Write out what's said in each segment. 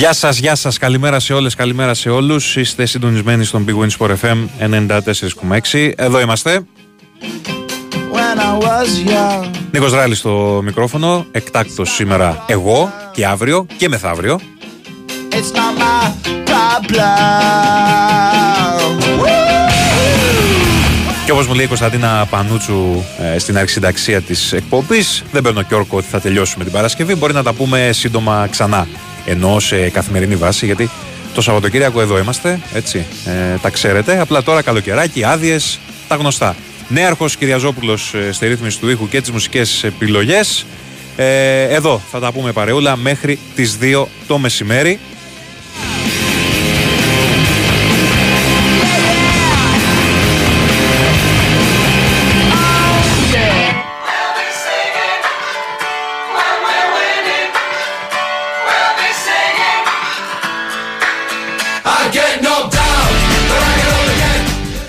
Γεια σας, γεια σας, καλημέρα σε όλες, καλημέρα σε όλους. Είστε συντονισμένοι στον Big Win Sport FM 94,6. Εδώ είμαστε. When I was young, Νίκος Ράλης στο μικρόφωνο. Εκτάκτος σήμερα εγώ και αύριο και μεθαύριο. it's not my problem. Και όπως μου λέει η Κωνσταντίνα Πανούτσου ε, στην αρχισυνταξία της εκπομπής, δεν παίρνω και όρκο ότι θα τελειώσουμε την Παρασκευή. Μπορεί να τα πούμε σύντομα ξανά. Ενώ σε καθημερινή βάση, γιατί το Σαββατοκύριακο εδώ είμαστε, έτσι. Ε, τα ξέρετε. Απλά τώρα καλοκαιράκι, άδειες, τα γνωστά. Νέαρχος Κυριαζόπουλος ε, στη ρύθμιση του ήχου και τις μουσικές επιλογές. Ε, εδώ θα τα πούμε παρεούλα μέχρι τις 2 το μεσημέρι.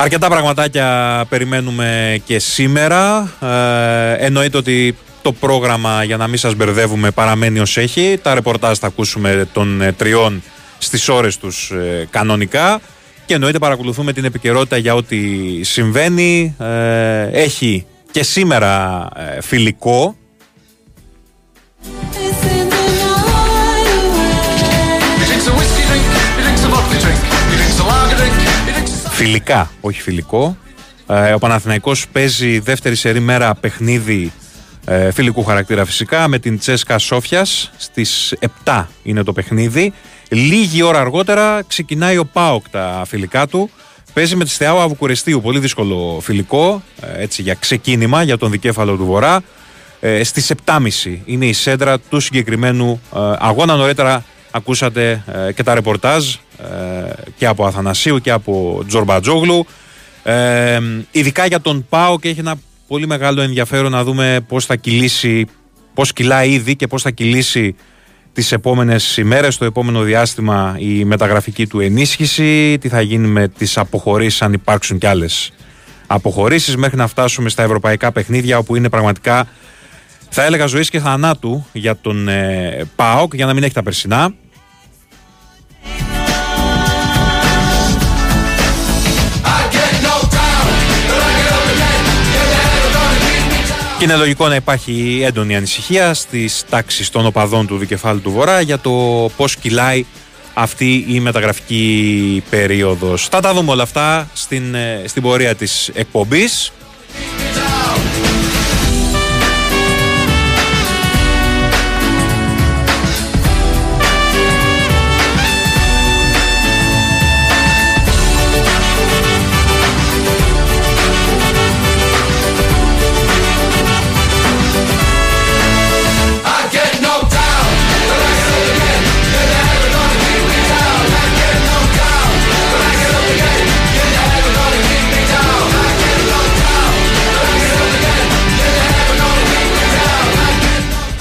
Αρκετά πραγματάκια περιμένουμε και σήμερα. Ε, εννοείται ότι το πρόγραμμα, για να μην σας μπερδεύουμε, παραμένει ως έχει. Τα ρεπορτάζ θα ακούσουμε των ε, τριών στις ώρες τους ε, κανονικά. Και εννοείται παρακολουθούμε την επικαιρότητα για ό,τι συμβαίνει. Ε, έχει και σήμερα ε, φιλικό. Φιλικά, όχι φιλικό. Ε, ο Παναθηναϊκός παίζει δεύτερη σερή μέρα παιχνίδι ε, φιλικού χαρακτήρα φυσικά με την Τσέσκα Σόφιας. Στις 7 είναι το παιχνίδι. Λίγη ώρα αργότερα ξεκινάει ο ΠΑΟΚ τα φιλικά του. Παίζει με τη Στεάου Αβουκουρεστίου πολύ δύσκολο φιλικό ε, έτσι για ξεκίνημα για τον δικέφαλο του Βορρά. Ε, στις 7.30 είναι η σέντρα του συγκεκριμένου ε, αγώνα νωρίτερα ακούσατε ε, και τα ρεπορτάζ ε, και από Αθανασίου και από Τζορμπατζόγλου. Ε, ειδικά για τον ΠΑΟ και έχει ένα πολύ μεγάλο ενδιαφέρον να δούμε πώς θα κυλήσει, πώς κυλάει ήδη και πώς θα κυλήσει τις επόμενες ημέρες, το επόμενο διάστημα η μεταγραφική του ενίσχυση, τι θα γίνει με τις αποχωρήσεις αν υπάρξουν κι άλλες αποχωρήσεις. Μέχρι να φτάσουμε στα ευρωπαϊκά παιχνίδια όπου είναι πραγματικά θα έλεγα ζωής και θανάτου για τον ε, ΠΑΟΚ για να μην έχει τα περσινά. I get knocked down, but I get up again. You're never gonna keep me down. Και είναι λογικό να υπάρχει έντονη ανησυχία στις τάξεις των οπαδών του δικεφάλου του Βορρά για το πώς κυλάει αυτή η μεταγραφική περίοδος. Θα τα δούμε όλα αυτά στην, ε, στην πορεία της εκπομπής.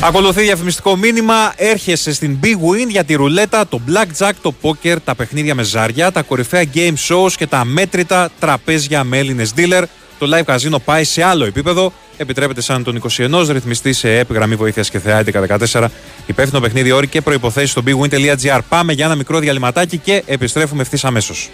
Ακολουθεί διαφημιστικό μήνυμα. Έρχεσαι στην Big Win για τη ρουλέτα, το blackjack, το poker, τα παιχνίδια με ζάρια, τα κορυφαία game shows και τα μέτρητα τραπέζια με Έλληνες dealer. Το live καζίνο πάει σε άλλο επίπεδο. Επιτρέπεται σαν τον 21 ρυθμιστή σε επιγραμμή βοήθειας και θεά 1114. Υπεύθυνο παιχνίδι όρη και προποθέσει στο bigwin.gr. Πάμε για ένα μικρό διαλυματάκι και επιστρέφουμε ευθύς αμέσως.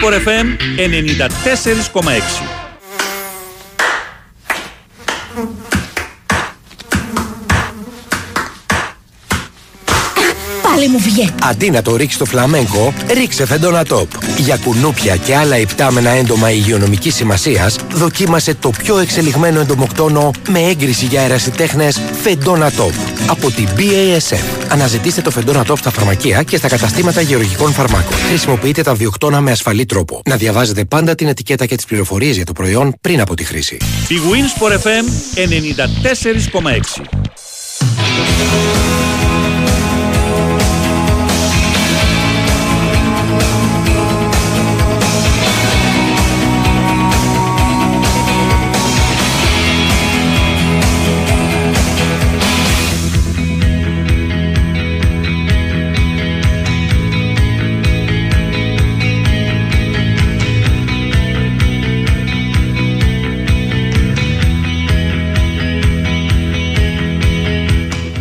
πορευθέν εν 94,6. Πάλι μου βγαίνει. Αντί να το ρίξεις στο φλαμέγκο, ρίξε φεντόνα τόπ. Για κουνούπια και άλλα υπτάμενα έντομα υγειονομικής σημασίας, δοκίμασε το πιο εξελιγμένο εντομοκτόνο με έγκριση για αερασιτέχνες φεντόνα τόπ από την BASF. Αναζητήστε το Φεντόνα Top στα φαρμακεία και στα καταστήματα γεωργικών φαρμάκων. Χρησιμοποιείτε τα βιοκτώνα με ασφαλή τρόπο. Να διαβάζετε πάντα την ετικέτα και τις πληροφορίες για το προϊόν πριν από τη χρήση. Η Wins for FM 94,6.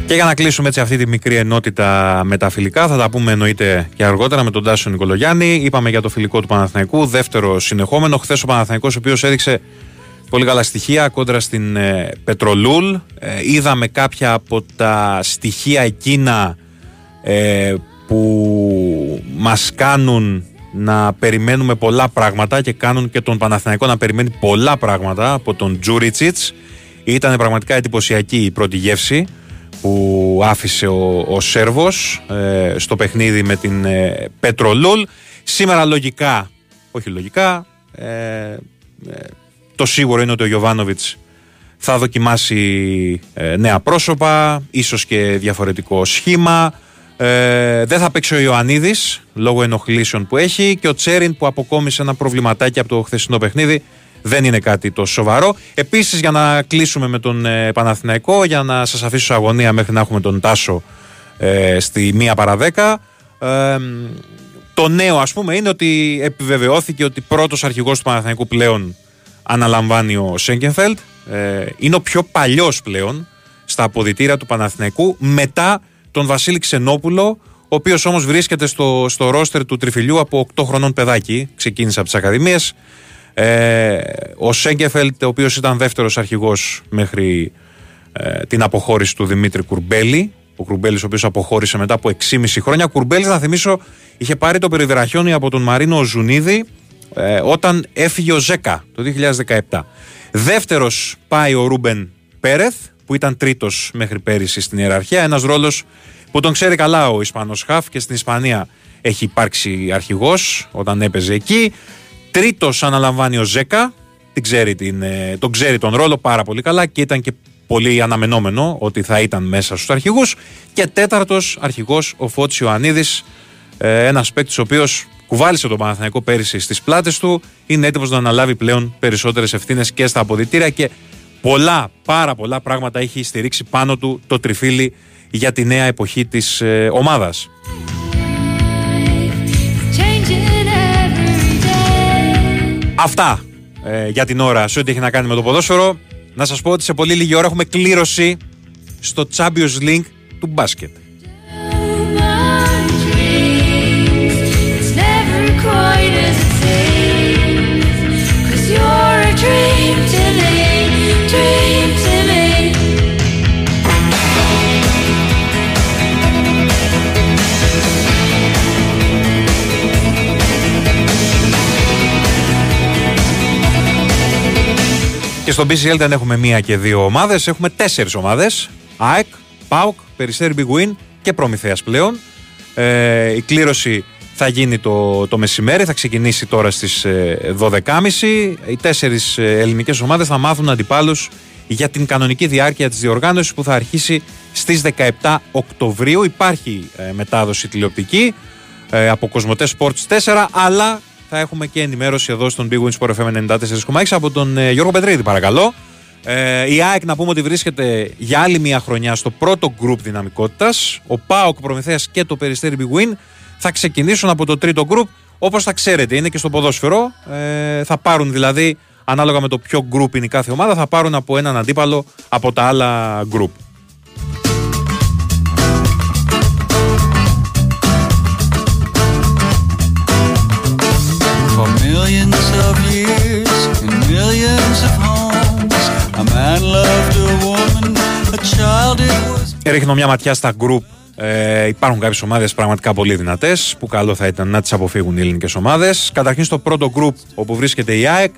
Και για να κλείσουμε έτσι αυτή τη μικρή ενότητα με τα φιλικά, θα τα πούμε εννοείται και αργότερα με τον Τάσο Νικολογιάννη. Είπαμε για το φιλικό του Παναθηναϊκού, δεύτερο συνεχόμενο. Χθες ο Παναθηναϊκός ο οποίος έδειξε πολύ καλά στοιχεία κόντρα στην ε, Πετρολούλ. Ε, είδαμε κάποια από τα στοιχεία εκείνα ε, που μας κάνουν να περιμένουμε πολλά πράγματα και κάνουν και τον Παναθηναϊκό να περιμένει πολλά πράγματα από τον Τζούριτσιτς. Ήταν πραγματικά εντυπωσιακή η πρώτη γεύση που άφησε ο, ο Σέρβος ε, στο παιχνίδι με την ε, Πετρολούλ. Σήμερα λογικά, όχι λογικά, ε, ε, το σίγουρο είναι ότι ο Γιωβάνοβιτς θα δοκιμάσει ε, νέα πρόσωπα, ίσως και διαφορετικό σχήμα. Ε, δεν θα παίξει ο Ιωαννίδης λόγω ενοχλήσεων που έχει και ο Τσέριν που αποκόμισε ένα προβληματάκι από το χθεσινό παιχνίδι δεν είναι κάτι το σοβαρό. Επίσης, για να κλείσουμε με τον ε, Παναθηναϊκό, για να σας αφήσω σε αγωνία μέχρι να έχουμε τον Τάσο ε, στη μία παρα δέκα, ε, το νέο, ας πούμε, είναι ότι επιβεβαιώθηκε ότι πρώτος αρχηγός του Παναθηναϊκού πλέον αναλαμβάνει ο Σέγκενφελτ. Ε, είναι ο πιο παλιός πλέον στα αποδητήρια του Παναθηναϊκού μετά τον Βασίλη Ξενόπουλο, ο οποίος όμως βρίσκεται στο, στο ρόστερ του τριφυλιού από 8 χρονών παιδάκι. Ξεκίνησε από τις Ακαδημίες. Ε, ο Σένκεφελντ, ο οποίος ήταν δεύτερος αρχηγός μέχρι ε, την αποχώρηση του Δημήτρη Κουρμπέλη. Ο Κουρμπέλης, ο οποίος αποχώρησε μετά από 6,5 χρόνια. Κουρμπέλη, να θυμίσω, είχε πάρει το περιδραχιόνι από τον Μαρίνο Ουζουνίδη ε, όταν έφυγε ο Ζέκα το 2017. Δεύτερος πάει ο Ρούμπεν Πέρεθ, που ήταν τρίτος μέχρι πέρυσι στην ιεραρχία. Ένας ρόλος που τον ξέρει καλά ο Ισπανός χαφ και στην Ισπανία έχει υπάρξει αρχηγός όταν έπαιζε εκεί. Τρίτος αναλαμβάνει ο Ζέκα. Την ξέρει την, ε, τον ξέρει τον ρόλο πάρα πολύ καλά και ήταν και πολύ αναμενόμενο ότι θα ήταν μέσα στους αρχηγούς. Και τέταρτος αρχηγός ο Φώτης Ιωαννίδης, ε, ένας παίκτης ο οποίος κουβάλισε τον Παναθηναϊκό πέρυσι στις πλάτες του. Είναι έτοιμος να αναλάβει πλέον περισσότερες ευθύνες και στα αποδητήρια και πολλά, πάρα πολλά πράγματα έχει στηρίξει πάνω του το τριφύλι για τη νέα εποχή της ε, ομάδας. Αυτά ε, για την ώρα σε ό,τι έχει να κάνει με το ποδόσφαιρο. Να σας πω ότι σε πολύ λίγη ώρα έχουμε κλήρωση στο Champions League του μπάσκετ. My Και στον BCL δεν έχουμε μία και δύο ομάδες, έχουμε τέσσερις ομάδες. ΑΕΚ, ΠΑΟΚ, Περιστέρι Big Win και Προμηθέας πλέον. Ε, η κλήρωση θα γίνει το, το μεσημέρι, θα ξεκινήσει τώρα στις ε, 12.30. Οι τέσσερις ε, ελληνικές ομάδες θα μάθουν αντιπάλους για την κανονική διάρκεια της διοργάνωσης που θα αρχίσει στις 17 Οκτωβρίου. Υπάρχει ε, μετάδοση τηλεοπτική ε, από Κοσμοτέ Sports 4, αλλά θα έχουμε και ενημέρωση εδώ στον Big Win Sport FM 94,6 από τον ε, Γιώργο Πετρίδη, παρακαλώ. Ε, η ΑΕΚ να πούμε ότι βρίσκεται για άλλη μια χρονιά στο πρώτο γκρουπ δυναμικότητας. Ο ΠΑΟΚ Προμηθέας και το Περιστέρι Big Win θα ξεκινήσουν από το τρίτο γκρουπ. Όπως θα ξέρετε, είναι και στο ποδόσφαιρο. Ε, θα πάρουν δηλαδή, ανάλογα με το ποιο γκρουπ είναι η κάθε ομάδα, θα πάρουν από έναν αντίπαλο από τα άλλα γκρουπ. Millions of years, in millions of homes, a man loved a woman, a child it was. Ρίχνω μια ματιά στα γκρουπ. Ε, υπάρχουν κάποιες ομάδες πραγματικά πολύ δυνατές που καλό θα ήταν να τις αποφύγουν οι ελληνικές ομάδες. Καταρχήν στο πρώτο γκρουπ όπου βρίσκεται η ΑΕΚ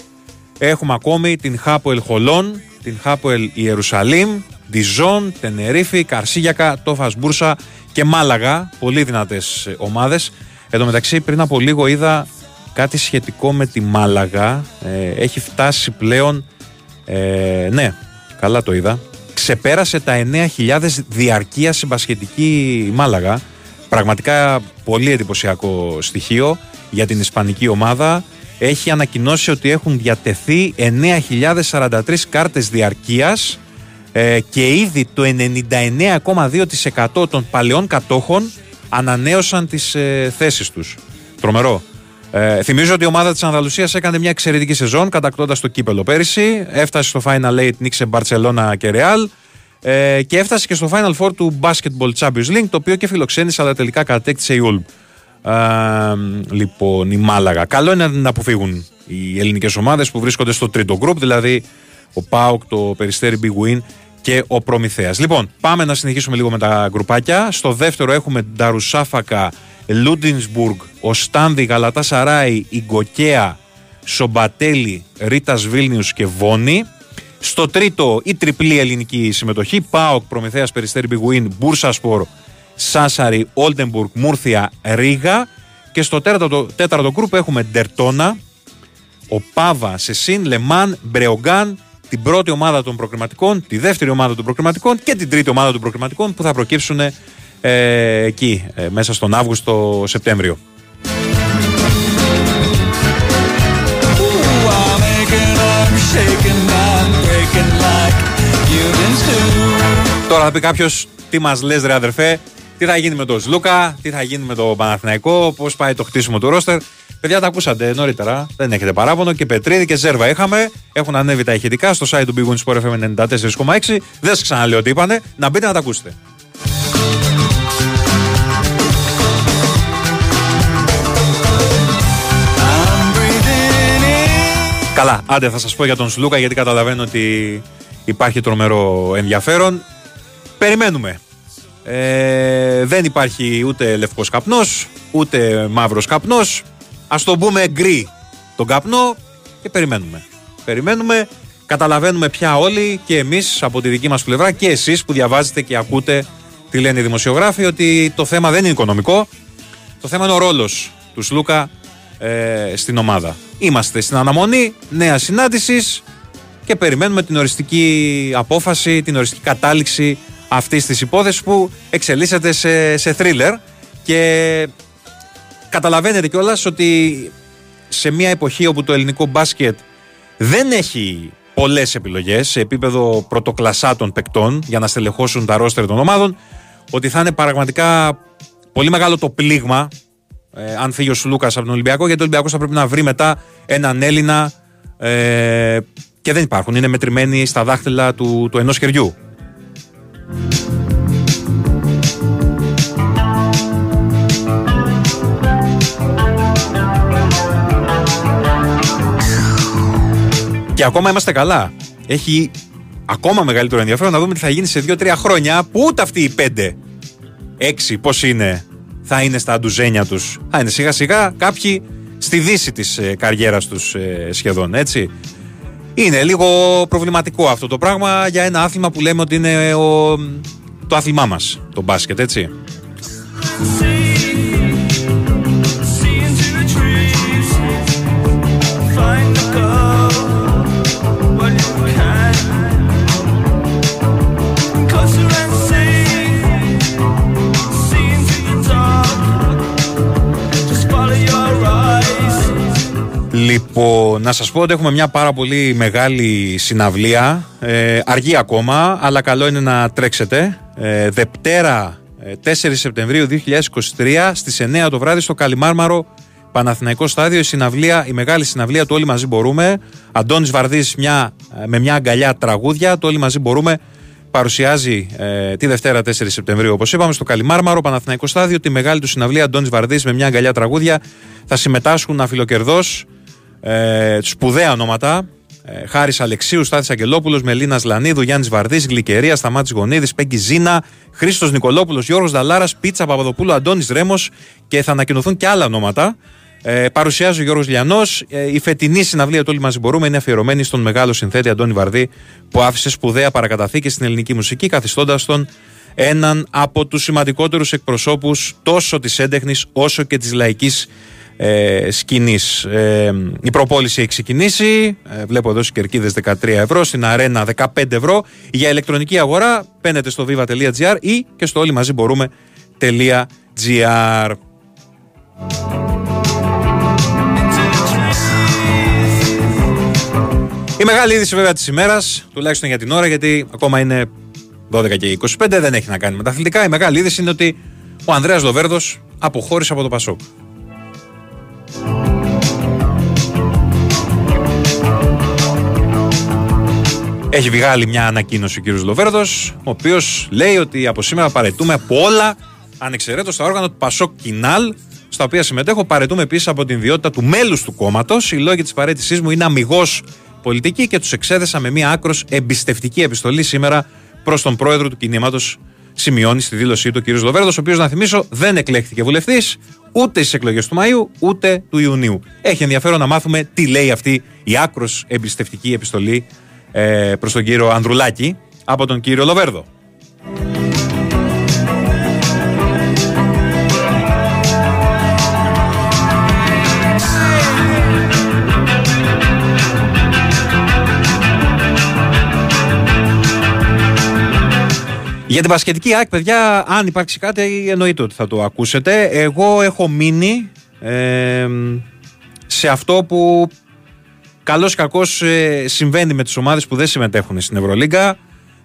έχουμε ακόμη την Χάποελ Χολόν, την Χάποελ Ιερουσαλήμ, Διζόν, Τενερίφη, Καρσίγιακα, Τόφας Μπούρσα και Μάλαγα. Πολύ δυνατές ομάδες. Εν τω μεταξύ, πριν από λίγο είδα κάτι σχετικό με τη Μάλαγα. Ε, έχει φτάσει πλέον. Ε, ναι, καλά το είδα. Ξεπέρασε τα 9.000 διαρκείας συμπασχετική Μάλαγα. Πραγματικά πολύ εντυπωσιακό στοιχείο για την Ισπανική ομάδα. Έχει ανακοινώσει ότι έχουν διατεθεί 9.043 κάρτες διαρκείας ε, και ήδη το 99,2% των παλαιών κατόχων ανανέωσαν τις ε, θέσεις τους. Τρομερό. Ε, θυμίζω ότι η ομάδα της Ανδαλουσίας έκανε μια εξαιρετική σεζόν κατακτώντας το κύπελο πέρυσι. Έφτασε στο Final 8, νίξε Μπαρτσελώνα και Ρεάλ. Ε, και έφτασε και στο Final Four του Basketball Champions League, το οποίο και φιλοξένησε, αλλά τελικά κατέκτησε η Ulm. Ε, λοιπόν, η Μάλαγα. Καλό είναι να αποφύγουν οι ελληνικές ομάδες που βρίσκονται στο τρίτο γκρουπ, δηλαδή ο Πάοκ, το Περιστέρι Big Win και ο Προμηθέας. Λοιπόν, πάμε να συνεχίσουμε λίγο με τα γκρουπάκια. Στο δεύτερο έχουμε Νταρουσάφακα, Λούντβιχσμπουργκ, Οστάνδη, Γαλατασαράι, Ιγκοκέα, Σομπατέλι, Ρίτας Βίλνιους και Βόνη. Στο τρίτο η τριπλή ελληνική συμμετοχή. ΠΑΟΚ, Προμηθέας, Περιστέρι Bwin, Μπούρσασπορ, Σάσαρι, Όλντενμπουργκ, Μούρθια, Ρίγα. Και στο τέταρτο, τέταρτο γκρουπ έχουμε Ντερτόνα, ο Πάβα, Σεσίν, Λεμάν, Μπρεογκάν, την πρώτη ομάδα των προκριματικών, τη δεύτερη ομάδα των προκριματικών και την τρίτη ομάδα των προκριματικών που θα προκύψουν ε, εκεί, ε, μέσα στον Αύγουστο-Σεπτέμβριο. Ooh, I'm aching, I'm shaking, I'm breaking like humans do. Τώρα θα πει κάποιος, τι μας λες, ρε αδερφέ, τι θα γίνει με τον Σλούκα, τι θα γίνει με το Παναθηναϊκό, πώς πάει το χτίσιμο του ρόστερ; Παιδιά, τα ακούσατε νωρίτερα. Δεν έχετε παράπονο. Και Πετρίδη και Ζέρβα είχαμε. Έχουν ανέβει τα ηχητικά στο site του Big Win Sport FM 94,6. Δεν σας ξαναλέω τι είπανε. Να μπείτε να τα ακούσετε. Καλά, άντε θα σας πω για τον Σλούκα γιατί καταλαβαίνω ότι υπάρχει τρομερό ενδιαφέρον. Περιμένουμε. Ε, δεν υπάρχει ούτε λευκός καπνός, ούτε μαύρος καπνός. Ας το πούμε γκρι τον καπνό και περιμένουμε. Περιμένουμε, καταλαβαίνουμε πια όλοι και εμείς από τη δική μας πλευρά και εσείς που διαβάζετε και ακούτε τι λένε οι δημοσιογράφοι ότι το θέμα δεν είναι οικονομικό, το θέμα είναι ο ρόλος του Σλούκα ε, στην ομάδα. Είμαστε στην αναμονή νέα συνάντησης και περιμένουμε την οριστική απόφαση, την οριστική κατάληξη αυτής της υπόθεσης που εξελίσσεται σε, σε thriller και καταλαβαίνετε κιόλας ότι σε μια εποχή όπου το ελληνικό μπάσκετ δεν έχει πολλές επιλογές σε επίπεδο πρωτοκλασσάτων παικτών για να στελεχώσουν τα ρόστερ των ομάδων, ότι θα είναι πραγματικά πολύ μεγάλο το πλήγμα ε, αν φύγει ο Σλούκα από τον Ολυμπιακό, γιατί ο Ολυμπιακός θα πρέπει να βρει μετά έναν Έλληνα ε, και δεν υπάρχουν. Είναι μετρημένοι στα δάχτυλα του, του ενός χεριού. Και ακόμα είμαστε καλά. Έχει ακόμα μεγαλύτερο ενδιαφέρον να δούμε τι θα γίνει σε 2-3 χρόνια που ούτε αυτοί οι πέντε, έξι, πώς είναι, θα είναι στα ντουζένια τους. Θα είναι σιγά σιγά κάποιοι στη δύση της ε, καριέρας τους ε, σχεδόν, έτσι. Είναι λίγο προβληματικό αυτό το πράγμα για ένα άθλημα που λέμε ότι είναι ο, το άθλημά μας, το μπάσκετ, έτσι. Λοιπόν, να σας πω ότι έχουμε μια πάρα πολύ μεγάλη συναυλία, ε, αργή ακόμα, αλλά καλό είναι να τρέξετε. Ε, Δευτέρα, ε, 4 Σεπτεμβρίου 2023, στις 9 το βράδυ στο Καλιμάρμαρο, Παναθηναϊκό Στάδιο, η, συναυλία, η μεγάλη συναυλία του Όλοι Μαζί Μπορούμε. Αντώνης Βαρδής μια, ε, με μια αγκαλιά τραγούδια, το Όλοι Μαζί Μπορούμε παρουσιάζει ε, τη Δευτέρα 4 Σεπτεμβρίου, όπως είπαμε, στο Καλιμάρμαρο, Παναθηναϊκό Στάδιο, τη μεγάλη του συναυλία Αντώνης Βαρδής με μια αγκαλιά τραγούδια. Θα συμμετάσχουν αφιλοκερδός ε, σπουδαία ονόματα. Ε, Χάρης Αλεξίου, Στάθης Αγγελόπουλος, Μελίνας Λανίδου, Γιάννης Βαρδί, Γλυκερία, Σταμάτης Γονίδης, Πέγκη Ζήνα, Χρήστος Νικολόπουλος, Γιώργος Δαλάρας, Πίτσα Παπαδοπούλου, Αντώνης Ρέμος και θα ανακοινωθούν και άλλα ονόματα. Ε, παρουσιάζει ο Γιώργος Λιανός. Ε, η φετινή συναυλία του Όλοι Μαζί Μπορούμε είναι αφιερωμένη στον μεγάλο συνθέτη Αντώνη Βαρδί που άφησε σπουδαία παρακαταθήκη στην ελληνική μουσική καθιστώντας τον έναν από τους σημαντικότερους εκπροσώπους τόσο της έντεχνης όσο και της λαϊκής ε, σκηνής. Ε, η προπόληση έχει ξεκινήσει. Ε, βλέπω εδώ στις κερκίδες 13 ευρώ, στην αρένα 15 ευρώ. Για ηλεκτρονική αγορά μπαίνετε στο viva.gr ή και στο όλοι μαζί μπορούμε.gr. Η μεγάλη είδηση βέβαια της ημέρας, τουλάχιστον για την ώρα, γιατί ακόμα είναι 12 και 25, δεν έχει να κάνει με τα αθλητικά. Η μεγάλη είδηση είναι ότι ο Ανδρέας Λοβέρδο αποχώρησε από το Πασόκ. Έχει βγάλει μια ανακοίνωση ο κύριος Λοβέρδος, ο οποίος λέει ότι από σήμερα παρετούμε από όλα, ανεξαιρέτως τα όργανα του Πασόκ Κινάλ, στα οποία συμμετέχω, παρετούμε επίσης από την ιδιότητα του μέλους του κόμματος. Οι λόγοι της παρέτησής μου είναι αμυγός πολιτική και τους εξέδεσα με μια άκρος εμπιστευτική επιστολή σήμερα προς τον πρόεδρο του κινήματος. Σημειώνει στη δήλωσή του ο κ. Λοβέρδος, ο οποίος, να θυμίσω, δεν εκλέχθηκε βουλευτής ούτε στις εκλογές του Μαΐου ούτε του Ιουνίου. Έχει ενδιαφέρον να μάθουμε τι λέει αυτή η άκρος εμπιστευτική επιστολή ε, προς τον κύριο Ανδρουλάκη από τον κύριο Λοβέρδο. Για την πασχετική ΑΕΚ, παιδιά, αν υπάρξει κάτι, εννοείται ότι θα το ακούσετε. Εγώ έχω μείνει ε, σε αυτό που καλώς ή κακώς ε, συμβαίνει με τις ομάδες που δεν συμμετέχουν στην Ευρωλίγκα.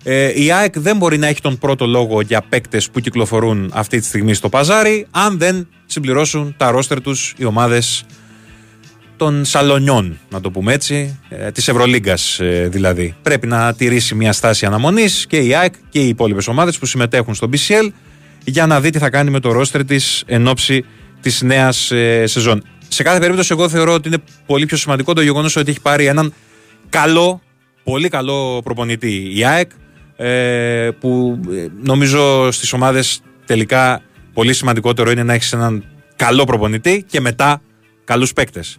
Ε, η ΑΕΚ δεν μπορεί να έχει τον πρώτο λόγο για παίκτες που κυκλοφορούν αυτή τη στιγμή στο παζάρι, αν δεν συμπληρώσουν τα ρόστερ τους οι ομάδες των σαλονιών, να το πούμε έτσι, ε, της Ευρωλίγκας ε, δηλαδή. Πρέπει να τηρήσει μια στάση αναμονής και η ΑΕΚ και οι υπόλοιπες ομάδες που συμμετέχουν στο BCL για να δει τι θα κάνει με το ρόστερ της εν ώψη της νέας ε, σεζόν. Σε κάθε περίπτωση εγώ θεωρώ ότι είναι πολύ πιο σημαντικό το γεγονός ότι έχει πάρει έναν καλό, πολύ καλό προπονητή η ΑΕΚ ε, που ε, νομίζω στις ομάδες τελικά πολύ σημαντικότερο είναι να έχεις έναν καλό προπονητή και μετά καλούς παίκτες.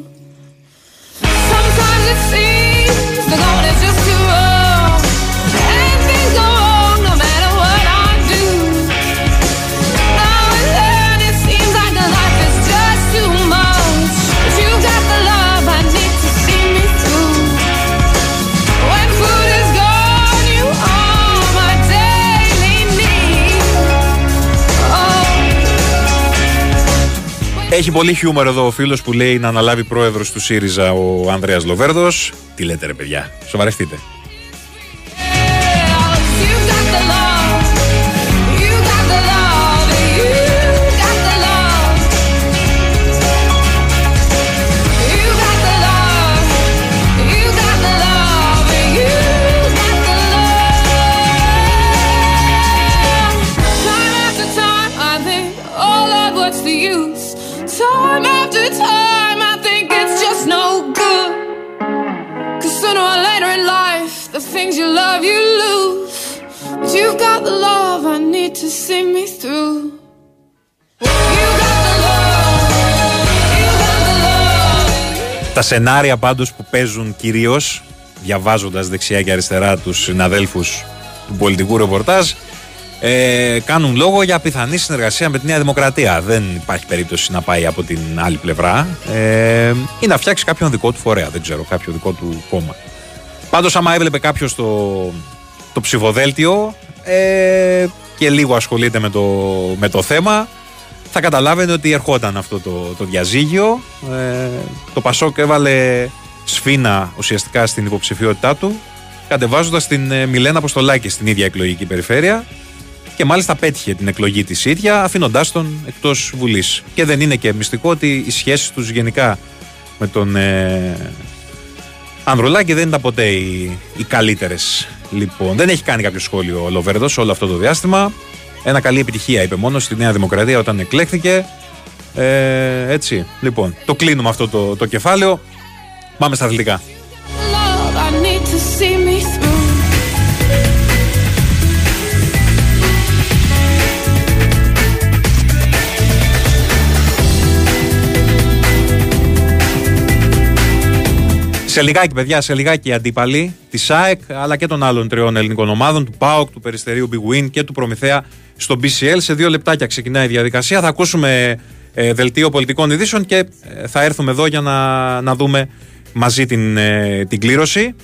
Έχει πολύ χιούμορ εδώ ο φίλος που λέει να αναλάβει πρόεδρος του ΣΥΡΙΖΑ ο Ανδρέας Λοβέρδος. Τι λέτε, ρε παιδιά, σοβαρευτείτε. Need to see me through. You got the love. You got the love. Τα σενάρια πάντως που παίζουν κυρίως, διαβάζοντας δεξιά και αριστερά τους συναδέλφους του πολιτικού ρεπορτάζ, ε, κάνουν λόγο για πιθανή συνεργασία με τη Νέα Δημοκρατία. Δεν υπάρχει περίπτωση να πάει από την άλλη πλευρά ε, ή να φτιάξει κάποιον δικό του φορέα, δεν ξέρω, κάποιο δικό του κόμμα. Πάντως άμα έβλεπε κάποιος το, το ψηφοδέλτιο ε, και λίγο ασχολείται με το, με το θέμα, θα καταλάβαινε ότι ερχόταν αυτό το, το διαζύγιο. Ε, το Πασόκ έβαλε σφίνα ουσιαστικά στην υποψηφιότητά του, κατεβάζοντας την ε, Μιλένα Αποστολάκη στην ίδια εκλογική περιφέρεια και μάλιστα πέτυχε την εκλογή της ίδια, αφήνοντάς τον εκτός Βουλής. Και δεν είναι και μυστικό ότι οι σχέσεις τους γενικά με τον ε, Ανδρουλάκη δεν ήταν ποτέ οι, οι καλύτερες. Λοιπόν, δεν έχει κάνει κάποιο σχόλιο ο Λοβέρδος όλο αυτό το διάστημα. Ένα καλή επιτυχία είπε μόνος στη Νέα Δημοκρατία όταν εκλέχθηκε. Ε, έτσι, λοιπόν, το κλείνουμε αυτό το, το κεφάλαιο. Πάμε στα αθλητικά. Σε λιγάκι, παιδιά, σε λιγάκι οι αντίπαλοι της ΑΕΚ αλλά και των άλλων τριών ελληνικών ομάδων, του ΠΑΟΚ, του Περιστερίου Big Win και του Προμηθέα στο BCL. Σε δύο λεπτάκια ξεκινάει η διαδικασία. Θα ακούσουμε ε, δελτίο πολιτικών ειδήσεων και ε, θα έρθουμε εδώ για να, να δούμε μαζί την, ε, την κλήρωση.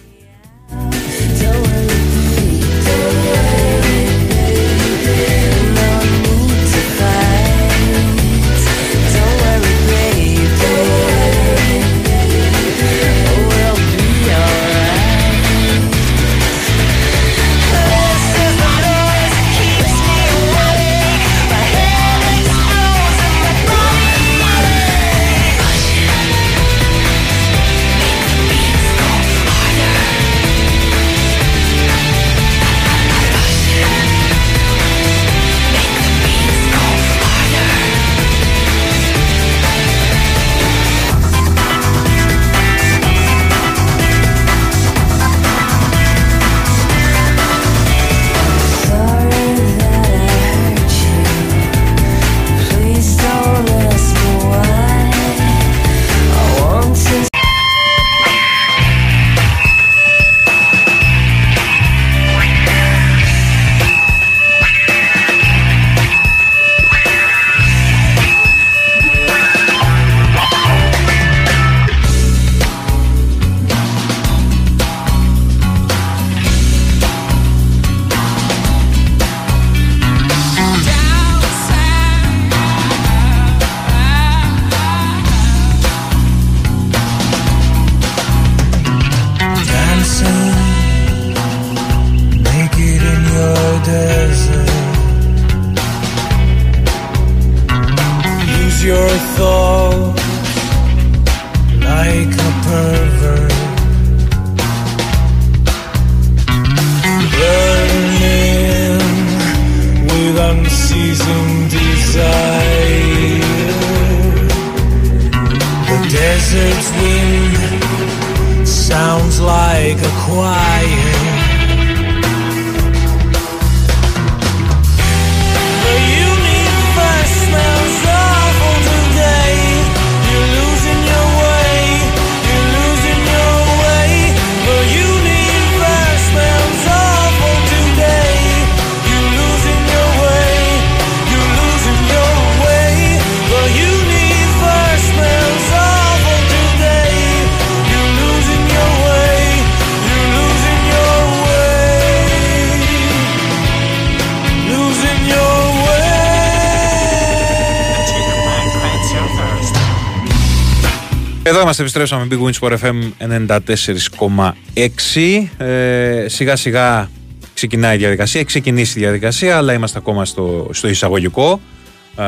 Είμαστε, επιστρέψαμε Big Win Sport FM 94,6. Ε, σιγά σιγά ξεκινάει η διαδικασία, έχει ξεκινήσει η διαδικασία, αλλά είμαστε ακόμα στο, στο εισαγωγικό ε,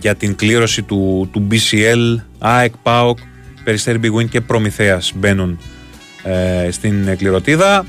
για την κλήρωση του, του BCL, ΑΕΚ, ΠΑΟΚ, Περιστέρι Big Win και Προμηθέας μπαίνουν ε, στην κληρωτίδα.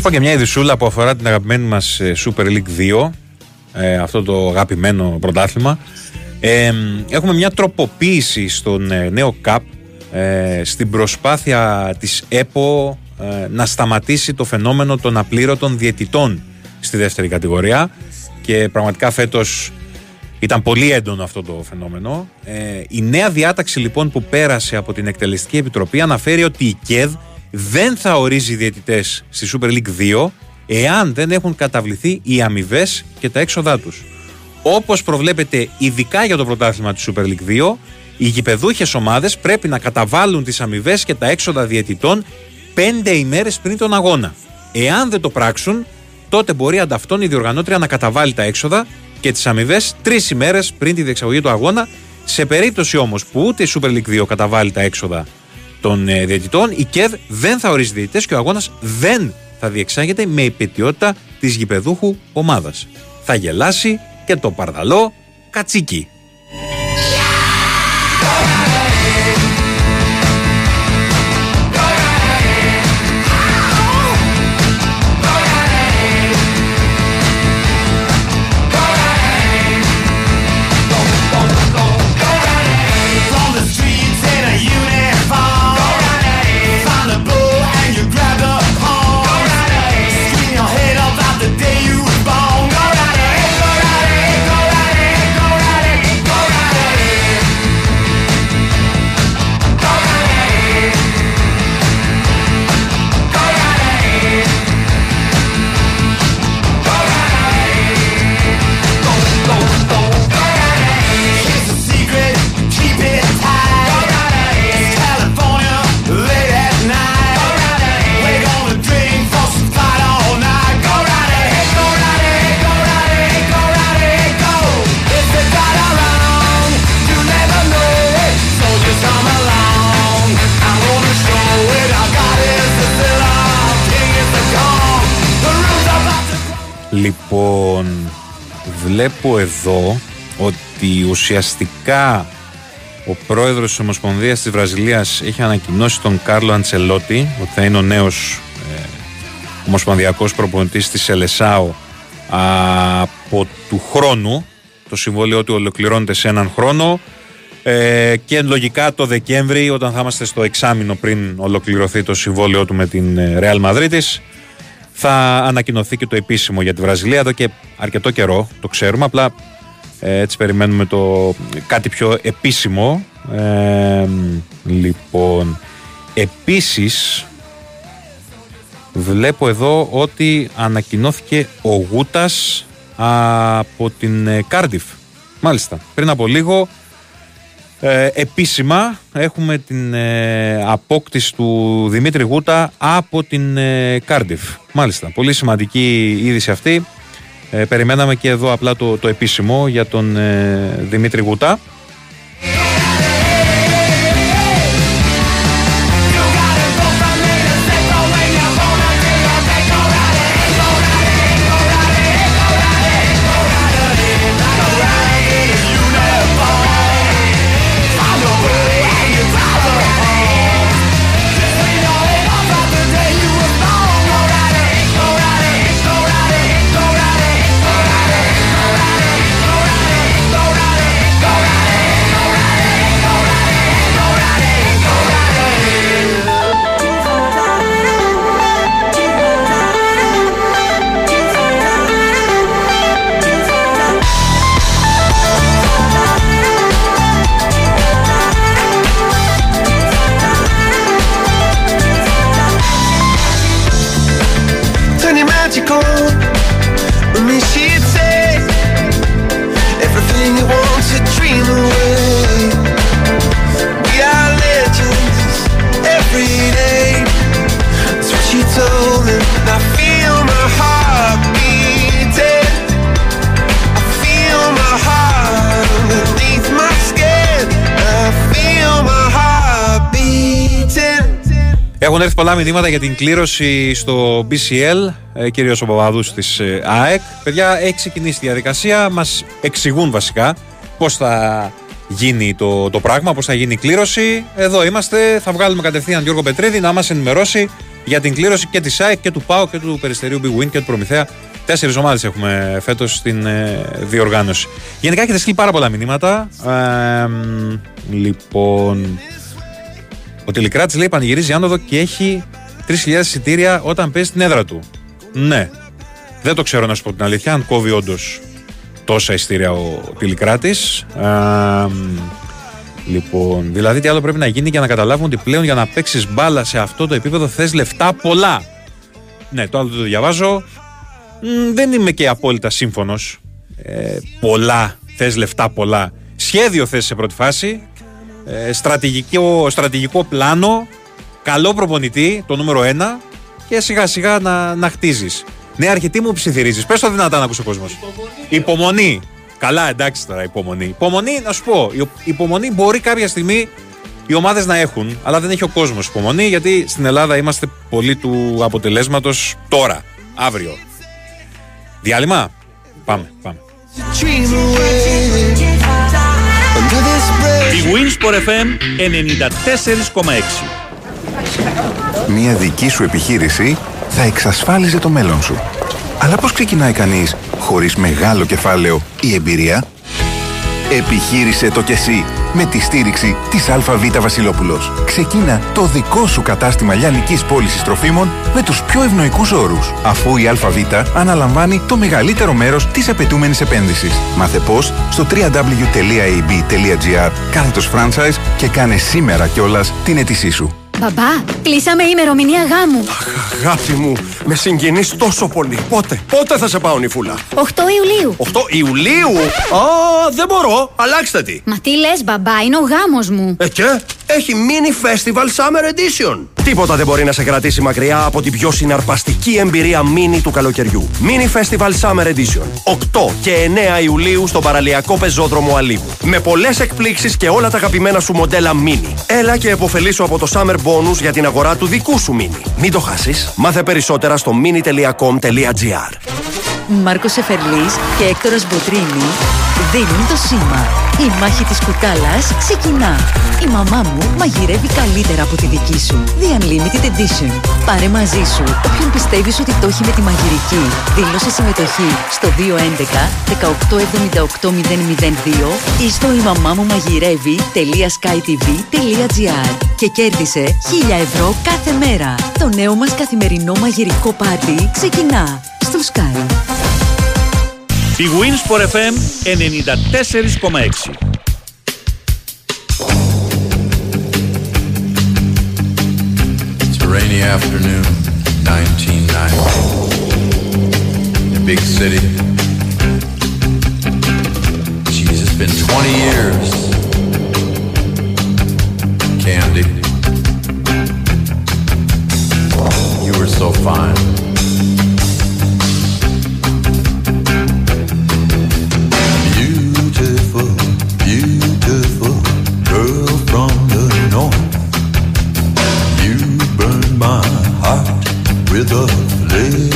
Να σας πω και μια ειδισούλα που αφορά την αγαπημένη μας ε, Super League 2 ε, αυτό το αγαπημένο πρωτάθλημα ε, έχουμε μια τροποποίηση στον ε, νέο ΚΑΠ ε, στην προσπάθεια της ΕΠΟ ε, να σταματήσει το φαινόμενο των απλήρωτων διαιτητών στη δεύτερη κατηγορία και πραγματικά φέτος Ήταν πολύ έντονο αυτό το φαινόμενο. Ε, η νέα διάταξη λοιπόν που πέρασε από την Εκτελεστική Επιτροπή αναφέρει ότι η ΚΕΔ δεν θα ορίζει διαιτητές στη Super League 2 εάν δεν έχουν καταβληθεί οι αμοιβές και τα έξοδά τους. Όπως προβλέπεται ειδικά για το πρωτάθλημα της Super League 2, οι γηπεδούχες ομάδες πρέπει να καταβάλουν τις αμοιβές και τα έξοδα διαιτητών πέντε ημέρες πριν τον αγώνα. Εάν δεν το πράξουν, τότε μπορεί ανταυτόν η διοργανώτρια να καταβάλει τα έξοδα και τις αμοιβές τρεις ημέρες πριν τη διεξαγωγή του αγώνα. Σε περίπτωση όμως που ούτε η Super League 2 καταβάλει τα έξοδα των ε, διαιτητών, η ΚΕΔ δεν θα ορίζει διαιτητές και ο αγώνας δεν θα διεξάγεται με υπετιότητα της γηπεδούχου ομάδας. Θα γελάσει και το παρδαλό κατσίκι. Βλέπω εδώ ότι ουσιαστικά ο πρόεδρος της Ομοσπονδίας της Βραζιλίας έχει ανακοινώσει τον Κάρλο Αντσελότη ότι θα είναι ο νέος ε, ομοσπονδιακός προπονητής της Ελεσάου από του χρόνου. Το συμβόλαιο του ολοκληρώνεται σε έναν χρόνο ε, και λογικά το Δεκέμβρη όταν θα είμαστε στο εξάμηνο πριν ολοκληρωθεί το συμβόλαιο του με την ε, Real Madrid θα ανακοινωθεί και το επίσημο για τη Βραζιλία εδώ και αρκετό καιρό, το ξέρουμε, απλά ε, έτσι περιμένουμε το κάτι πιο επίσημο. Ε, λοιπόν, επίσης βλέπω εδώ ότι ανακοινώθηκε ο Γούτας από την ε, Κάρντιφ. Μάλιστα, πριν από λίγο ε, επίσημα έχουμε την ε, απόκτηση του Δημήτρη Γούτα από την ε, Κάρντιφ. Μάλιστα, πολύ σημαντική είδηση αυτή. Ε, περιμέναμε και εδώ απλά το, το επίσημο για τον ε, Δημήτρη Γούτα. Πολλά μηνύματα για την κλήρωση στο BCL, ε, κυρίως ο Παπαδούς της ΑΕΚ. Παιδιά, έχει ξεκινήσει η διαδικασία. Μας εξηγούν βασικά πώς θα γίνει το, το πράγμα, πώς θα γίνει η κλήρωση. Εδώ είμαστε. Θα βγάλουμε κατευθείαν Γιώργο Πετρίδη να μας ενημερώσει για την κλήρωση και της ΑΕΚ και του ΠΑΟ και του Περιστερίου Big Win και του Προμηθέα. Τέσσερις ομάδες έχουμε φέτος στην ε, διοργάνωση. Γενικά έχετε στείλει πάρα πολλά μηνύματα. Ε, μ, λοιπόν, ο Τελικράτη λέει πανηγυρίζει άνοδο και έχει 3.000 εισιτήρια όταν παίζει στην έδρα του. Ναι. Δεν το ξέρω να σου πω την αλήθεια, αν κόβει όντως τόσα ειστήρια ο τηλικράτης. Ε, μ, λοιπόν, δηλαδή τι άλλο πρέπει να γίνει για να καταλάβουν ότι πλέον για να παίξεις μπάλα σε αυτό το επίπεδο θες λεφτά πολλά. Ναι, το άλλο το διαβάζω. Μ, δεν είμαι και απόλυτα σύμφωνος. Ε, πολλά, θες λεφτά πολλά. Σχέδιο θες σε πρώτη φάση. Ε, στρατηγικό, στρατηγικό πλάνο. Καλό προπονητή, το νούμερο ένα. Και σιγά σιγά να, να χτίζεις. Ναι, αρχιτή μου ψιθυρίζεις. Πες το δυνατά να ακούσει ο κόσμος. Υπομονή. Καλά, εντάξει τώρα, υπομονή. Υπομονή, να σου πω. η Υπομονή μπορεί κάποια στιγμή οι ομάδες να έχουν, αλλά δεν έχει ο κόσμος υπομονή, γιατί στην Ελλάδα είμαστε πολύ του αποτελέσματος τώρα, αύριο. Διάλειμμα; Πάμε, πάμε. Dream away under this bridge. Η Winsport FM 94,6. Μια δική σου επιχείρηση θα εξασφάλιζε το μέλλον σου. Αλλά πώς ξεκινάει κανείς χωρίς μεγάλο κεφάλαιο ή εμπειρία; Επιχείρησε το κι εσύ με τη στήριξη της ΑΒ Βασιλόπουλος. Ξεκίνα το δικό σου κατάστημα λιανικής πώλησης τροφίμων με τους πιο ευνοϊκούς όρους, αφού η ΑΒ αναλαμβάνει το μεγαλύτερο μέρος της απαιτούμενης επένδυσης. Μάθε πώς στο www.ab.gr κάθετος franchise και κάνε σήμερα κιόλας την αίτησή σου. Μπαμπά, κλείσαμε ημερομηνία γάμου. Αγάπη μου, με συγκινείς τόσο πολύ. Πότε, πότε θα σε πάω νυφούλα. 8 Ιουλίου. 8 Ιουλίου; Α, δεν μπορώ. Αλλάξτε τη. Μα τι λες μπαμπά, είναι ο γάμος μου. Ε, και; Έχει mini festival summer edition. Τίποτα δεν μπορεί να σε κρατήσει μακριά από την πιο συναρπαστική εμπειρία mini του καλοκαιριού. Mini festival summer edition. 8 και 9 Ιουλίου στον παραλιακό πεζόδρομο Αλίβου. Με πολλές εκπλήξεις και όλα τα αγαπημένα σου μοντέλα mini. Έλα και εποφελήσου από το summer bonus για την αγορά του δικού σου mini. Μην το χάσεις. Μάθε περισσότερα στο mini.com.gr. Μάρκος Εφερλής και Έκτορας Μποτρίνη δίνουν το σήμα. Η μάχη της κουτάλας ξεκινά. Η μαμά μου μαγειρεύει καλύτερα από τη δική σου. The Unlimited Edition. Πάρε μαζί σου όποιον πιστεύεις ότι το έχει με τη μαγειρική. Δήλωσε συμμετοχή στο 211 1878 002 ή στο η μαμά μου μαγειρεύει.skytv.gr και κέρδισε 1000 ευρώ κάθε μέρα. Το νέο μας καθημερινό μαγειρικό πάρτι ξεκινά στο Sky. Η Winsport FM 94,6. It's a rainy afternoon, 1990. In a big city. Jeez, it's been 20 years. Candy. You were so fine. da re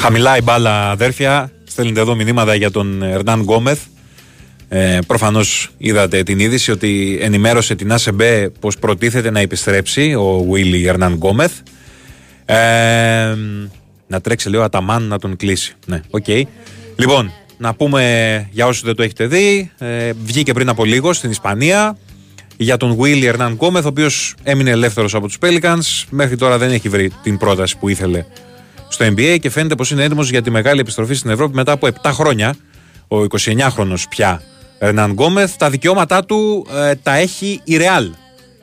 Χαμηλά η μπάλα, αδέρφια. Στέλνετε εδώ μηνύματα για τον Ερνανγκόμεθ. Ε, Προφανώς είδατε την είδηση ότι ενημέρωσε την ACB πως προτίθεται να επιστρέψει ο Βίλι Ερνανγκόμεθ. Ε, να τρέξει λίγο Αταμάν να τον κλείσει. Ναι, οκ. Λοιπόν, να πούμε για όσους δεν το έχετε δει, ε, βγήκε πριν από λίγο στην Ισπανία για τον Βίλι Ερνανγκόμεθ, ο οποίος έμεινε ελεύθερος από τους Pelicans. Μέχρι τώρα δεν έχει βρει την πρόταση που ήθελε στο NBA και φαίνεται πως είναι έτοιμος για τη μεγάλη επιστροφή στην Ευρώπη μετά από 7 χρόνια. Ο 29χρονο πια Ερνάν Γκόμεθ. Τα δικαιώματά του ε, τα έχει η Real.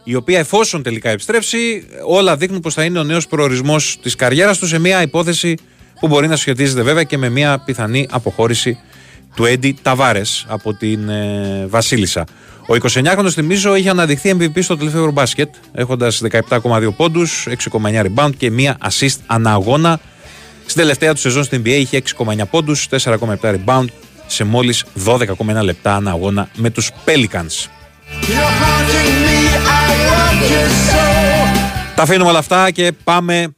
Η οποία εφόσον τελικά επιστρέψει, όλα δείχνουν πως θα είναι ο νέος προορισμός της καριέρας του σε μια υπόθεση που μπορεί να σχετίζεται βέβαια και με μια πιθανή αποχώρηση του Έντι Ταβάρες από την ε, Βασίλισσα. Ο 29χρονο, θυμίζω, είχε αναδειχθεί MVP στο τελευταίο Eurobasket, έχοντα 17,2 πόντους, 6,9 rebound και μία assist ανά αγώνα. Στην τελευταία του σεζόν στην NBA είχε 6,9 πόντους, 4,7 rebound σε μόλις 12,1 λεπτά ανά αγώνα με τους Pelicans. You're haunting me, just so. Τα αφήνουμε όλα αυτά και πάμε.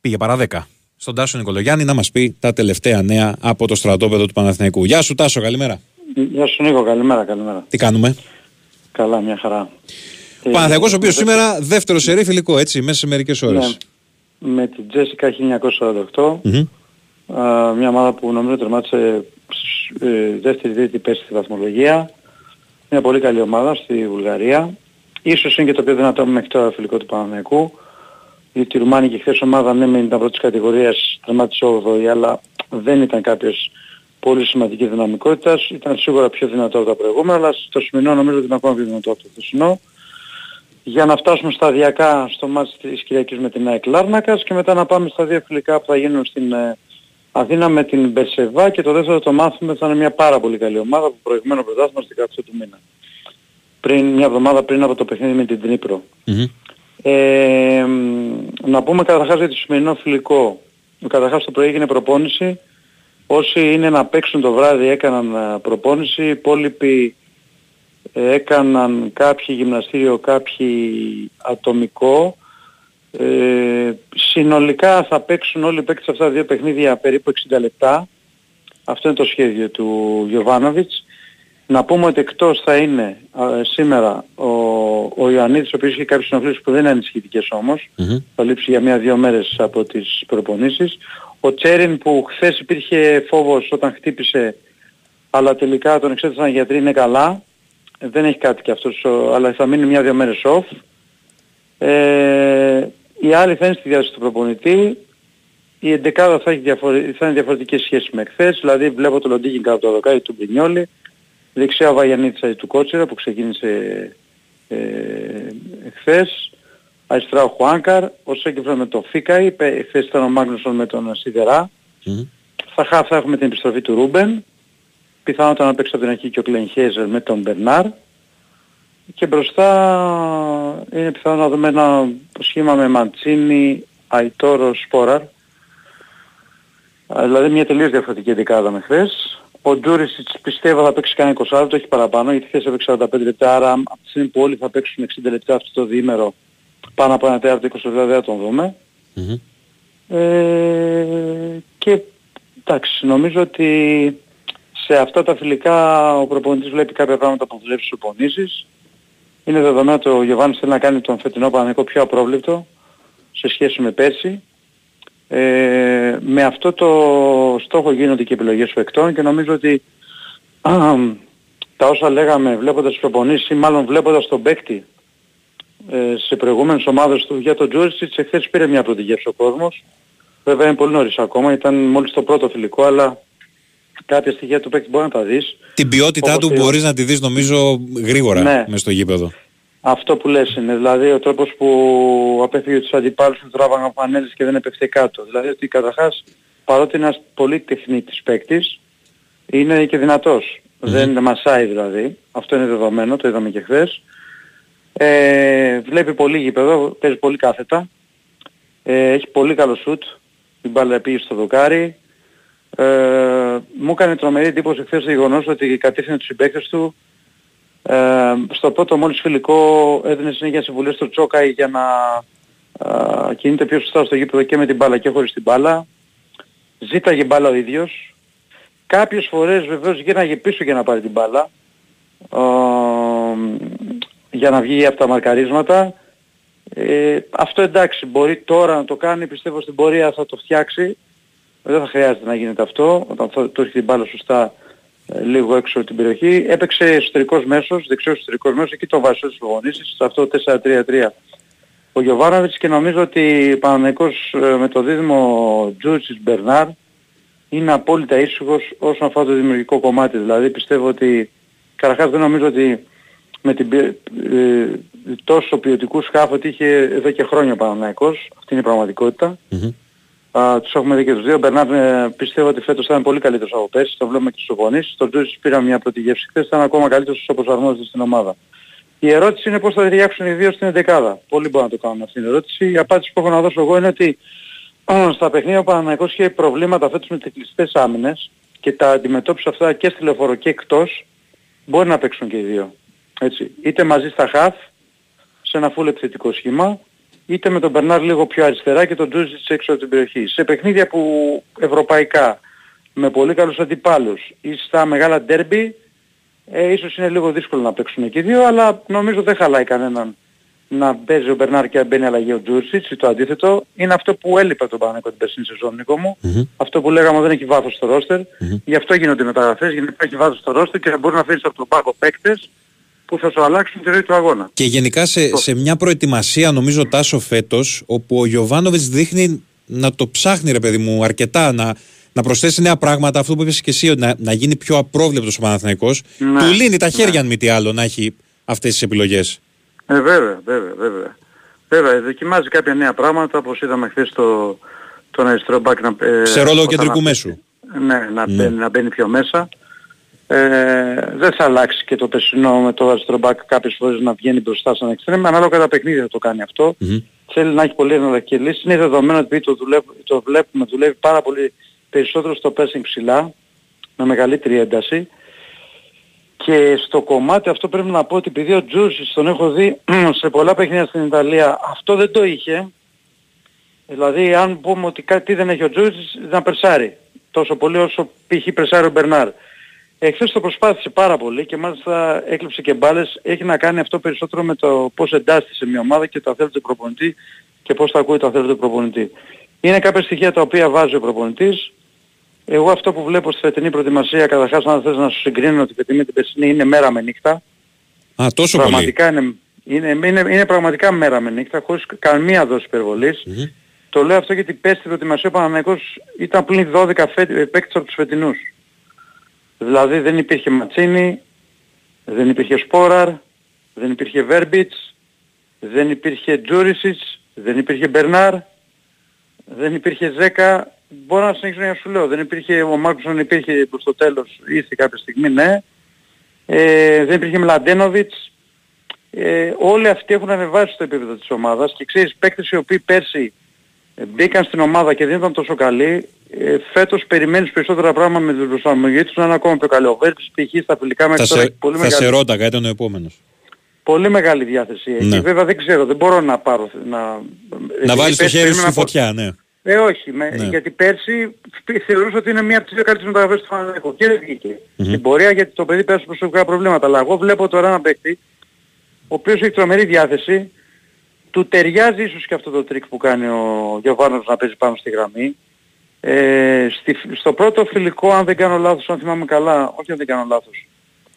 Πήγε παρά 10. Στον Τάσο Νικολογιάννη να μας πει τα τελευταία νέα από το στρατόπεδο του Παναθηναϊκού. Γεια σου, Τάσο, καλημέρα. Γεια σου Νίκο, καλημέρα, καλημέρα. Τι κάνουμε; Καλά, μια χαρά. Ο Παναθηναϊκός ο οποίος σήμερα δεύτερο σερή φιλικό, έτσι, μέσα σε μερικές ώρες. Ναι, με την Τζέσικα 1948, α, μια ομάδα που νομίζω τερμάτισε ε, δεύτερη τρίτη πέρσι στη βαθμολογία. Μια πολύ καλή ομάδα στη Βουλγαρία. Ίσως είναι και το πιο δυνατό μέχρι τώρα φιλικό του Παναθηναϊκού. Γιατί η Ρουμάνικη χθες ομάδα ναι μεν ήταν πρώτης κατηγορίας, τερμάτισε 8η, αλλά δεν ήταν κάποιος πολύ σημαντικής δυναμικότητας. Ήταν σίγουρα πιο δυνατό από τα προηγούμενα, αλλά στο σημερινό νομίζω ότι είναι ακόμα πιο δυνατό από το χθεσινό. Για να φτάσουμε σταδιακά στο μάτς της Κυριακής με την ΑΕΚ Λάρνακας και μετά να πάμε στα δύο φιλικά που θα γίνουν στην ε, Αθήνα με την Μπερσεβά και το δεύτερο το μάθουμε θα είναι μια πάρα πολύ καλή ομάδα που προηγουμένο πρωτάθλημα στην 18 του μήνα. Πριν, μια εβδομάδα πριν από το παιχνίδι με την Τρίπρο. Ε, να πούμε καταρχάς για το σημερινό φιλικό. Καταρχάς το πρωί έγινε προπόνηση. Όσοι είναι να παίξουν το βράδυ έκαναν ε, προπόνηση. Οι υπόλοιποι ε, έκαναν κάποιοι γυμναστήριο, κάποιοι ατομικό. Ε, συνολικά θα παίξουν όλοι οι παίκτες αυτά τα δύο παιχνίδια περίπου 60 λεπτά. Αυτό είναι το σχέδιο του Γιωβάνοβιτς. Να πούμε ότι εκτός θα είναι ε, σήμερα ο, ο Ιωαννίδης, ο οποίος είχε κάποιες συνοφλήσεις που δεν είναι ανησυχητικές όμως. Θα λείψει για μία-δύο μέρες από τις προπονήσεις. Ο Τσέριν που χθες υπήρχε φόβος όταν χτύπησε, αλλά τελικά τον εξέτασαν οι γιατροί είναι καλά. Ε, Δεν έχει κάτι και αυτός, ο- αλλά θα μείνει μία-δύο μέρες off. Ε, οι άλλοι θα είναι στη διάθεση του προπονητή. Η εντεκάδα θα, έχει διαφορε... θα είναι διαφορετικές σχέσεις με χθες. Δηλαδή βλέπω το Λοντίκιν κάτω από το δοκάρι του Μπρινιόλη. Δεξιά ο Βαγιανίτσα του Κότσερα που ξεκίνησε ε, χθες. Αριστερά ο Χουάνκαρ. Ο Σέγκεφρα με τον Φίκαη. Πε- Χθες ήταν ο Μάγνουσον με τον Σιδερά. Στα χαφ θα έχουμε την επιστροφή του Ρούμπεν. Πιθανότατα να παίξει από την αρχή και ο Κλέν Χέζερ με τον Μπερνάρ. Και μπροστά είναι πιθανό να δούμε ένα σχήμα με Μαντσίνη, Αϊτόρο, Σπόραρ. Α, Δηλαδή μια τελείως διαφορετική δεκάδα με χθες. Ο Τζούρισιτς πιστεύω θα παίξει κανένα 20 λεπτό, όχι παραπάνω, γιατί χθες έπαιξε 45 λεπτά, άρα από τη στιγμή που όλοι θα παίξουν 60 λεπτά αυτό το διήμερο, πάνω από ένα τέταρτο 20 λεπτά δεν θα τον δούμε. Ε, και εντάξει, νομίζω ότι σε αυτά τα φιλικά ο προπονητής βλέπει κάποια πράγματα που δουλεύει στις προπονήσεις. Είναι δεδομένο ότι ο Γιωβάνης θέλει να κάνει τον φετινό Παναγικό πιο απρόβλεπτο σε σχέση με πέρσι. Ε, με αυτό το στόχο γίνονται και επιλογές παικτών και νομίζω ότι τα όσα λέγαμε βλέποντας τις προπονήσεις ή μάλλον βλέποντας τον παίκτη ε, σε προηγούμενες ομάδες του για τον Τζούρισιτς εχθές πήρε μια πρώτη γεύση ο κόσμος. Βέβαια είναι πολύ νωρίς ακόμα, ήταν μόλις το πρώτο φιλικό αλλά κάποια στοιχεία του παίκτη μπορεί να τα δεις. Την ποιότητά Όπως του και- μπορείς να τη δεις νομίζω γρήγορα Ναι. μες στο γήπεδο. Αυτό που λες είναι, δηλαδή ο τρόπος που απέφυγε τους αντιπάλους του τράβαγαν φανέλες και δεν έπεφτε κάτω. Δηλαδή ότι καταρχάς παρότι είναι ένας πολύ τεχνίτης παίκτης, είναι και δυνατός. Δεν μασάει δηλαδή. Αυτό είναι δεδομένο, το είδαμε και χθες. Ε, βλέπει πολύ γήπεδο, παίζει πολύ κάθετα. Ε, έχει πολύ καλό σουτ. Η μπάλα πήγε στο δοκάρι. Ε, μου έκανε τρομερή εντύπωση χθες το γεγονός ότι κατήφθηνε τους συμπαίκτες του ε, στο πρώτο μόλις φιλικό έδινε συνέχεια συμβουλές στο Τσόκαη για να ε, κινείται πιο σωστά στο γήπεδο και με την μπάλα και χωρίς την μπάλα. Ζήταγε μπάλα ο ίδιος. Κάποιες φορές βεβαίως γύρναγε πίσω για να πάρει την μπάλα. Ε, για να βγει από τα μαρκαρίσματα. Ε, αυτό εντάξει μπορεί τώρα να το κάνει, πιστεύω στην πορεία θα το φτιάξει. Δεν θα χρειάζεται να γίνεται αυτό, όταν θα το έχει την μπάλα σωστά ε, λίγο έξω από την περιοχή. Έπαιξε εσωτερικός μέσος, δεξιός εσωτερικός μέσος, εκεί το βάζει στις προπονήσεις, σε αυτό 4-3-3 ο Γιωβάνοβιτς και νομίζω ότι ο Παναθηναϊκός ε, με το δίδυμο Τζούτσις Μπερνάρ είναι απόλυτα ήσυχος όσον αφορά το δημιουργικό κομμάτι. Δηλαδή πιστεύω ότι καταρχάς δεν νομίζω ότι με την ποι- ε, τόσο ποιοτικού σκάφ ότι είχε εδώ και χρόνια ο Παναθηναϊκός. Αυτή είναι η πραγματικότητα. Α, τους έχουμε δει και τους δύο. Ο Μπερνάρ ε, πιστεύω ότι φέτος θα είναι πολύ καλύτερος από πέρσι. Το βλέπουμε και στους οπονήσεις. Τον Τζούζης πήραμε μια πρώτη γεύση χθες. Θα είναι ακόμα καλύτερος στους προσαρμόζεται στην ομάδα. Η ερώτηση είναι πώς θα ταιριάξουν οι δύο στην εντεκάδα. Πολλοί μπορούν να το κάνουν αυτή την ερώτηση. Η απάντηση που έχω να δώσω εγώ είναι ότι α, στα παιχνίδια ο Παναθηναϊκός είχε προβλήματα φέτος με τις κλειστές άμυνες και τα αντιμετώπισε αυτά και στη λεωφορο και εκτός. Μπορεί να παίξουν και οι δύο. Έτσι. Είτε μαζί στα χαφ, σε ένα full επιθετικό σχήμα, είτε με τον Μπερνάρ λίγο πιο αριστερά και τον Τζούζιτς έξω από την περιοχή. Σε παιχνίδια που ευρωπαϊκά, με πολύ καλούς αντιπάλους ή στα μεγάλα ντέρμπι, ε, ίσως είναι λίγο δύσκολο να παίξουν και οι δύο, αλλά νομίζω δεν χαλάει κανέναν να παίζει ο Μπερνάρ και να μπαίνει αλλαγή ο Τζούρσιτς ή το αντίθετο. Είναι αυτό που έλειπε από τον Παναγιώτο την περσινή σεζόν, Νίκο μου. Αυτό που λέγαμε δεν έχει βάθος στο ρόστερ. Γι' αυτό γίνονται οι μεταγραφές, για να υπάρχει βάθος στο ρόστερ και να μπορεί να φέρεις από τον πάγκο παίκτες που θα σου αλλάξουν τη ροή του αγώνα. Και γενικά σε, σε μια προετοιμασία, νομίζω, Τάσο φέτος, όπου ο Γιωβάνοβιτς δείχνει να το ψάχνει, ρε παιδί μου, αρκετά να, να προσθέσει νέα πράγματα. Αυτό που είπες και εσύ, να, να γίνει πιο απρόβλεπτος ο Παναθηναϊκός Ναι, Του λύνει τα χέρια, ναι. αν μη τι άλλο, να έχει αυτές τις επιλογές. Ε, βέβαια, βέβαια, βέβαια. Βέβαια, δοκιμάζει κάποια νέα πράγματα, όπως είδαμε χθες το, τον αριστερό μπακ να... ε, σε ρόλο όταν κεντρικού να- μέσου. Ναι, να, Ναι. Μπαίνει, να μπαίνει πιο μέσα. Ε, δεν θα αλλάξει και το περσινό με το αριστερό μπακ κάποιες φορές να βγαίνει μπροστά σαν εξτρέμ. Ανάλογα τα παιχνίδια θα το κάνει αυτό. Θέλει να έχει πολύ εναλλακτική λύση. Είναι δεδομένο ότι το, δουλεύει, το βλέπουμε, δουλεύει πάρα πολύ περισσότερο στο pressing ψηλά, με μεγαλύτερη ένταση. Και στο κομμάτι αυτό πρέπει να πω ότι επειδή ο Τζούσις τον έχω δει σε πολλά παιχνίδια στην Ιταλία, αυτό δεν το είχε. Δηλαδή αν πούμε ότι κάτι δεν έχει ο Τζούσις, να περσάρει. Τόσο πολύ όσο π.χ. περσάρει ο Μπερνάρ. Εχθές το προσπάθησε πάρα πολύ και μάλιστα έκλειψε και μπάλες. Έχει να κάνει αυτό περισσότερο με το πώς εντάσσεται σε μια ομάδα και το θέλει του προπονητή και πώς θα ακούει το θέλει του προπονητή. Είναι κάποια στοιχεία τα οποία βάζει ο προπονητής. Εγώ αυτό που βλέπω στη φετινή προετοιμασία, καταρχάς αν θες να σου συγκρίνω ότι η φετινή με την περσινή είναι μέρα με νύχτα. Α, τόσο πολύ. πραγματικά είναι, είναι, είναι, είναι πραγματικά μέρα με νύχτα, χωρίς καμία δόση υπερβολής. Το λέω αυτό γιατί πέρσι στην προετοιμασία ο Παναθηναϊκός ήταν πλην 12 φε, παίκτες από τους φετινούς. Δηλαδή δεν υπήρχε Ματσίνη, δεν υπήρχε Σπόραρ, δεν υπήρχε Βέρμπιτς, δεν υπήρχε Τζούρισιτς, δεν υπήρχε Μπερνάρ, δεν υπήρχε Ζέκα. Μπορώ να συνεχίσω να σου λέω. Δεν υπήρχε, ο Μάρκουσον υπήρχε προς το τέλος, ήρθε κάποια στιγμή, ναι. Ε, δεν υπήρχε Μλαντένοβιτς. Ε, όλοι αυτοί έχουν ανεβάσει το επίπεδο της ομάδας και ξέρεις παίκτες οι οποίοι πέρσι ε, μπήκαν στην ομάδα και δεν ήταν τόσο καλοί, ε, φέτος περιμένεις περισσότερα πράγματα με την προσαρμογή τους να είναι ακόμα πιο καλή. Ο Βέρτης π.χ. στα φιλικά Θα μέχρι τώρα σε, έχει πολύ θα σε μεγάλη, ρώταγα, ήταν ο επόμενος. πολύ μεγάλη διάθεση. έχει. Ναι. βέβαια δεν ξέρω, δεν μπορώ να πάρω... Να, Να επειδή βάλεις το πέρσι χέρι σου περίμενα στη από- φωτιά, ναι. ε, όχι, με, Ναι. γιατί πέρσι π- θεωρούσα ότι είναι μία από τις δύο καλύτερες μεταγραφές του Παναγενικού και δεν βγήκε. Μμμ. Στην πορεία γιατί το παιδί πέρασε προσωπικά προβλήματα. Αλλά εγώ βλέπω τώρα ένα παίκτη, ο οποίος έχει τρομερή διάθεση, του ταιριάζει ίσως και αυτό το τρίκ που κάνει ο Γιωβάνος να παίζει πάνω στη γραμμή. Ε, στη, στο πρώτο φιλικό, αν δεν κάνω λάθος, αν θυμάμαι καλά, όχι αν δεν κάνω λάθος,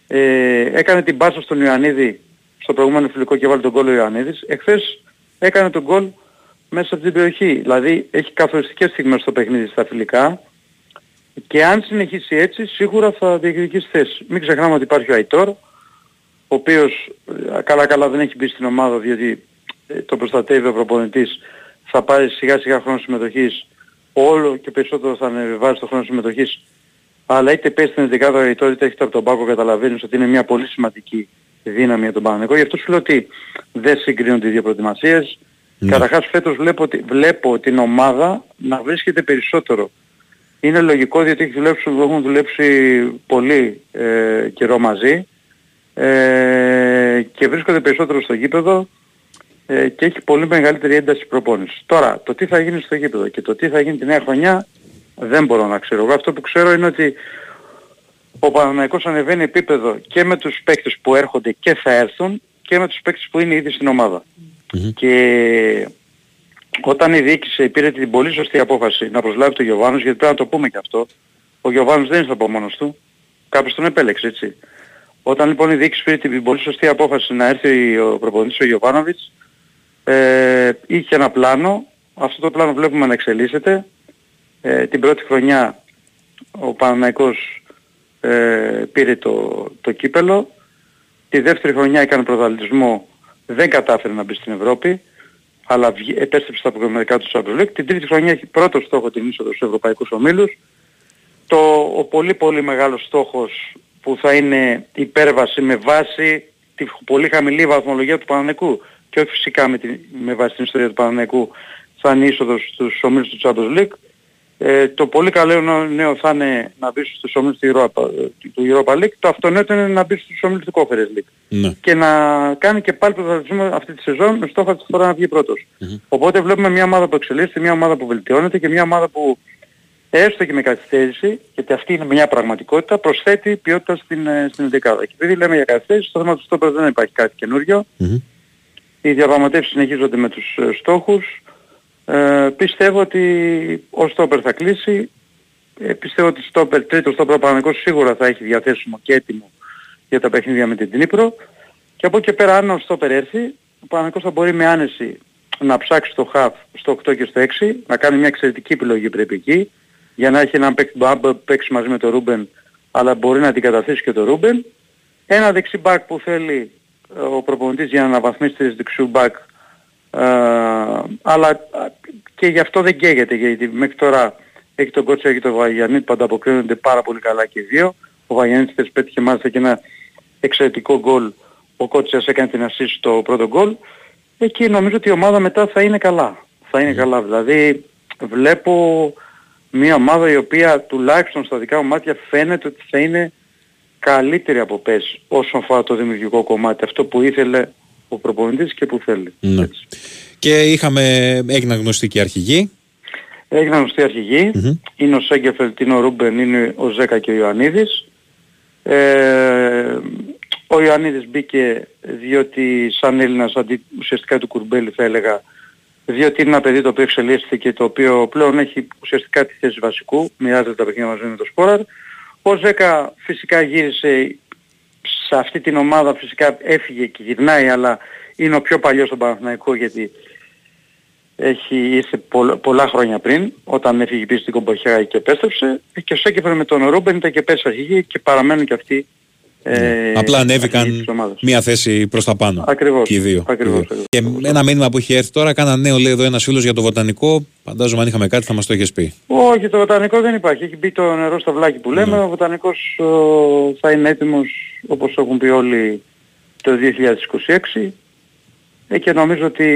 ε, έκανε την πάσα στον Ιωαννίδη στο προηγούμενο φιλικό και βάλει τον γκολ ο Ιωαννίδης. Εχθές έκανε τον γκολ μέσα από την περιοχή. Δηλαδή έχει καθοριστικές στιγμές στο παιχνίδι στα φιλικά και αν συνεχίσει έτσι σίγουρα θα διεκδικήσει θέση. Μην ξεχνάμε ότι υπάρχει ο Αϊτόρ, ο οποίος ε, καλά καλά δεν έχει μπει στην ομάδα διότι ε, το προστατεύει ο προπονητής θα πάρει σιγά σιγά χρόνο συμμετοχής όλο και περισσότερο θα ανεβάζει το χρόνο συμμετοχής αλλά είτε πέσει στην 11 ο Αϊτόρ είτε έχετε από τον Πάκο καταλαβαίνεις ότι είναι μια πολύ σημαντική δύναμη για τον Παναγενικό. Γι' αυτό σου λέω ότι δεν συγκρίνονται οι δύο προετοιμασίες. Ναι. Καταρχάς φέτος βλέπω, ότι- βλέπω την ομάδα να βρίσκεται περισσότερο. Είναι λογικό διότι έχει δουλέψει, έχουν δουλέψει πολύ ε, καιρό μαζί ε, και βρίσκονται περισσότερο στο γήπεδο ε, και έχει πολύ μεγαλύτερη ένταση προπόνησης. Τώρα, το τι θα γίνει στο γήπεδο και το τι θα γίνει τη νέα χρονιά δεν μπορώ να ξέρω. Εγώ αυτό που ξέρω είναι ότι ο Παναναϊκός ανεβαίνει επίπεδο και με τους παίκτες που έρχονται και θα έρθουν και με τους παίκτες που είναι ήδη στην ομάδα. Και όταν η διοίκηση πήρε την πολύ σωστή απόφαση να προσλάβει τον Γιωβάνος, γιατί πρέπει να το πούμε και αυτό, ο Γιωβάνος δεν ήρθε από μόνος του, κάποιος τον επέλεξε έτσι. Όταν λοιπόν η διοίκηση πήρε την πολύ σωστή απόφαση να έρθει ο προπονητής ο Γιωβάνοβιτς, ε, είχε ένα πλάνο, αυτό το πλάνο βλέπουμε να εξελίσσεται. Ε, την πρώτη χρονιά ο Παναναϊκός ε, πήρε το, το κύπελο, τη δεύτερη χρονιά έκανε πρωταθλητισμό, δεν κατάφερε να μπει στην Ευρώπη, αλλά βγη- επέστρεψε στα προγραμματικά του Champions League. Την τρίτη χρονιά έχει πρώτο στόχο την είσοδο στους ευρωπαϊκούς ομίλους. Το, ο πολύ πολύ μεγάλος στόχος που θα είναι υπέρβαση με βάση τη πολύ χαμηλή βαθμολογία του Παναναϊκού και όχι φυσικά με, τη, με βάση την ιστορία του Παναναϊκού θα είναι η είσοδος στους ομίλους του Champions League Ε, το πολύ καλό νέο- νέο θα είναι να μπει στους ομίλους του Europa, του Europa League. Το αυτονόητο είναι να μπει στους ομίλους του Conference League. Ναι. Και να κάνει και πάλι πρωταθλητισμό αυτή τη σεζόν με στόχο αυτή τη φορά να βγει πρώτος. Οπότε βλέπουμε μια ομάδα που εξελίσσεται, μια ομάδα που βελτιώνεται και μια ομάδα που έστω και με καθυστέρηση, γιατί αυτή είναι μια πραγματικότητα, προσθέτει ποιότητα στην, ε, στην δεκάδα. Και επειδή λέμε για καθυστέρηση, στο θέμα του στόπερ δεν υπάρχει κάτι καινούριο. Οι διαπραγματεύσεις συνεχίζονται με τους ε, στόχους. Ε, πιστεύω ότι ο στόπερ θα κλείσει. Ε, πιστεύω ότι στόπερ, τρίτος στόπερ ο Παναθηναϊκός σίγουρα θα έχει διαθέσιμο και έτοιμο για τα παιχνίδια με την Ντνίπρο. Και από εκεί και πέρα αν ο στόπερ έρθει, ο Παναθηναϊκός θα μπορεί με άνεση να ψάξει το χαφ στο 8 και στο 6, να κάνει μια εξαιρετική επιλογή πρέπει εκεί, για να έχει έναν παίκτη που να παίξει μαζί με τον Ρούμπεν, αλλά μπορεί να αντικαταστήσει και τον Ρούμπεν. Ένα δεξί μπακ που θέλει ε, ο προπονητής για να αναβαθμίσει τη θέση δεξιού μπακ ε, αλλά α, και γι' αυτό δεν καίγεται γιατί μέχρι τώρα έχει τον Κότσο και τον Βαγιανίτ που ανταποκρίνονται πάρα πολύ καλά και οι δύο. Ο Βαγιανίτ χθες πέτυχε μάλιστα και ένα εξαιρετικό γκολ. Ο Κότσιας έκανε την assist στο πρώτο γκολ. Εκεί νομίζω ότι η ομάδα μετά θα είναι καλά. Θα είναι καλά. Δηλαδή βλέπω μια ομάδα η οποία τουλάχιστον στα δικά μου μάτια φαίνεται ότι θα είναι καλύτερη από πες όσον αφορά το δημιουργικό κομμάτι. Αυτό που ήθελε ο προπονητής και που θέλει. Ναι. Και είχαμε, έγιναν γνωστοί και οι αρχηγοί. Έγιναν γνωστοί αρχηγοί. Είναι ο Σέγκεφελτ, είναι ο Ρούμπεν, είναι ο Ζέκα και ο Ιωαννίδης. Ε, ο Ιωαννίδης μπήκε διότι σαν Έλληνας αντί ουσιαστικά του Κουρμπέλη θα έλεγα διότι είναι ένα παιδί το οποίο εξελίσσεται και το οποίο πλέον έχει ουσιαστικά τη θέση βασικού, μοιράζεται τα παιχνίδια μαζί με το Σπόραρ. Ο Ζέκα φυσικά γύρισε σε αυτή την ομάδα, φυσικά έφυγε και γυρνάει, αλλά είναι ο πιο παλιός στον Παναθηναϊκό γιατί έχει ήρθε πολλα, πολλά χρόνια πριν, όταν έφυγε πίσω στην Κομποχέα και επέστρεψε. Και ο Σέκεφερ με τον Ρούμπεν ήταν και πέρσι αρχηγοί και παραμένουν και αυτοί ε, Απλά αρχηγοί ανέβηκαν της ομάδας. μία θέση προς τα πάνω. Ακριβώς, Και οι δύο. ακριβώς, Οι δύο. Και ένα μήνυμα που έχει έρθει τώρα, κάνα νέο λέει εδώ ένας φίλος για το βοτανικό. Φαντάζομαι αν είχαμε κάτι θα μας το είχες πει. Όχι, το βοτανικό δεν υπάρχει. Έχει μπει το νερό στο βλάκι που λέμε. Ο βοτανικός ο, θα είναι έτοιμος όπως έχουν πει όλοι το 2026. Ε, και νομίζω ότι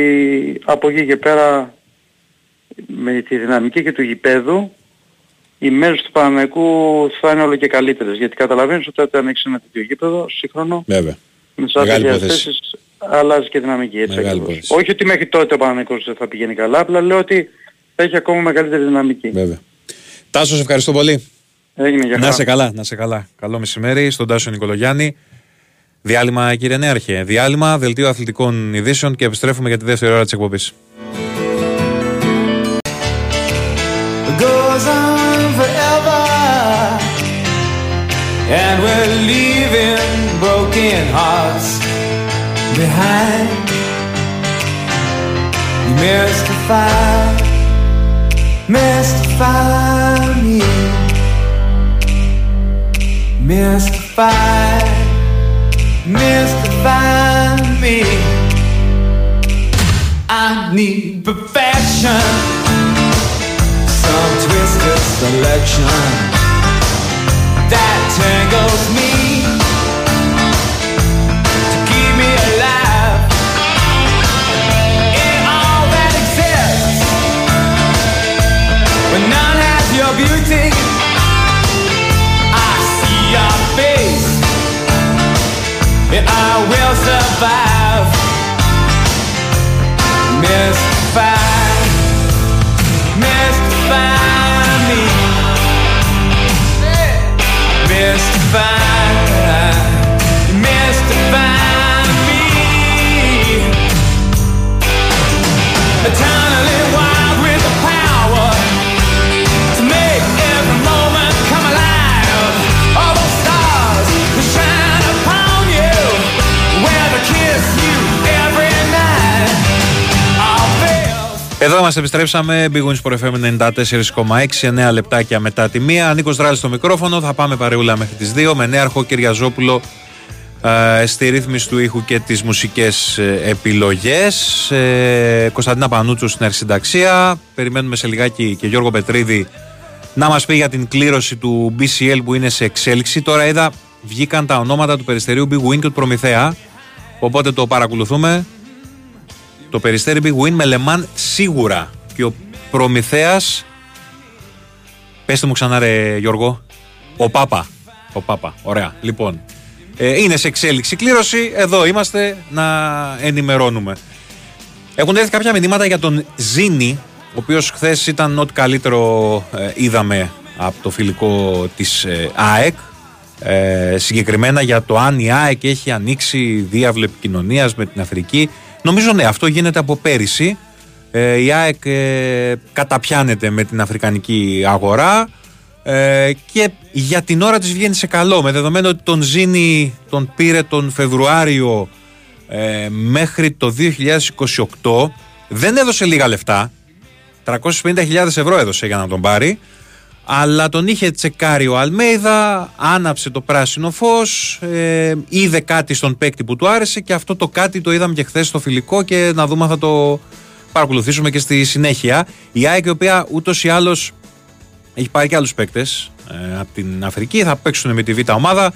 από εκεί και πέρα με τη δυναμική και του γηπέδου οι μέρες του Παναναϊκού θα είναι όλο και καλύτερες. Γιατί καταλαβαίνεις ότι όταν έχεις ένα τέτοιο γήπεδο σύγχρονο Βέβαια. με τις Μεγάλη άλλες υπόθεση. θέσεις αλλάζει και δυναμική. Έτσι Μεγάλη ακριβώς. υπόθεση. Όχι ότι μέχρι τότε ο Παναναϊκός δεν θα πηγαίνει καλά, απλά λέω ότι θα έχει ακόμα μεγαλύτερη δυναμική. Βέβαια. Τάσο, σε ευχαριστώ πολύ. Έγινε για Να χαρά. σε καλά, να σε καλά. Καλό μεσημέρι στον Τάσο Νικολογιάννη. Διάλειμμα, κύριε Νέαρχε. Διάλειμμα, δελτίο αθλητικών ειδήσεων και επιστρέφουμε για τη δεύτερη ώρα της εκπομπής. Goes on forever, and we're leaving broken hearts behind. You mystify, mystify me, mystify, mystify me. I need perfection some twisted selection that tangles me to keep me alive in all that exists. When none has your beauty, I see your face, and I will survive. Mystified A time Εδώ είμαστε, επιστρέψαμε. Big Wins for FM 94,6, 9 λεπτάκια μετά τη μία. Νίκος Δράλης στο μικρόφωνο. Θα πάμε παρεούλα μέχρι τις 2 με νέαρχο Κυριαζόπουλο ε, στη ρύθμιση του ήχου και τις μουσικές ε, επιλογές. Ε, Κωνσταντίνα Πανούτσου στην αρχισυνταξία. Περιμένουμε σε λιγάκι και Γιώργο Πετρίδη να μας πει για την κλήρωση του BCL που είναι σε εξέλιξη. Τώρα είδα βγήκαν τα ονόματα του Περιστερίου Big Win και του Προμηθέα. Οπότε το παρακολουθούμε. Το Περιστέρι Big Win με Λεμάν σίγουρα. Και ο Προμηθέας Πέστε μου ξανά, ρε Γιώργο. Ο Πάπα. Ο Πάπα. Ωραία. Λοιπόν. Ε, είναι σε εξέλιξη κλήρωση. Εδώ είμαστε να ενημερώνουμε. Έχουν έρθει κάποια μηνύματα για τον Ζήνη, ο οποίος χθες ήταν ό,τι καλύτερο ε, είδαμε από το φιλικό της ε, ΑΕΚ. Ε, συγκεκριμένα για το αν η ΑΕΚ έχει ανοίξει διάβλο επικοινωνίας με την Αφρική. Νομίζω ναι, αυτό γίνεται από πέρυσι. Ε, η ΑΕΚ ε, καταπιάνεται με την αφρικανική αγορά. Ε, και για την ώρα της βγαίνει σε καλό με δεδομένο ότι τον Ζήνη τον πήρε τον Φεβρουάριο ε, μέχρι το 2028 δεν έδωσε λίγα λεφτά. 350.000 ευρώ έδωσε για να τον πάρει αλλά τον είχε τσεκάρει ο Αλμέιδα, άναψε το πράσινο φως, ε, είδε κάτι στον παίκτη που του άρεσε και αυτό το κάτι το είδαμε και χθες στο φιλικό και να δούμε αν θα το παρακολουθήσουμε και στη συνέχεια. Η ΑΕΚ η οποία ούτως ή άλλως έχει πάρει και άλλους παίκτες ε, από την Αφρική, θα παίξουν με τη Β' ομάδα.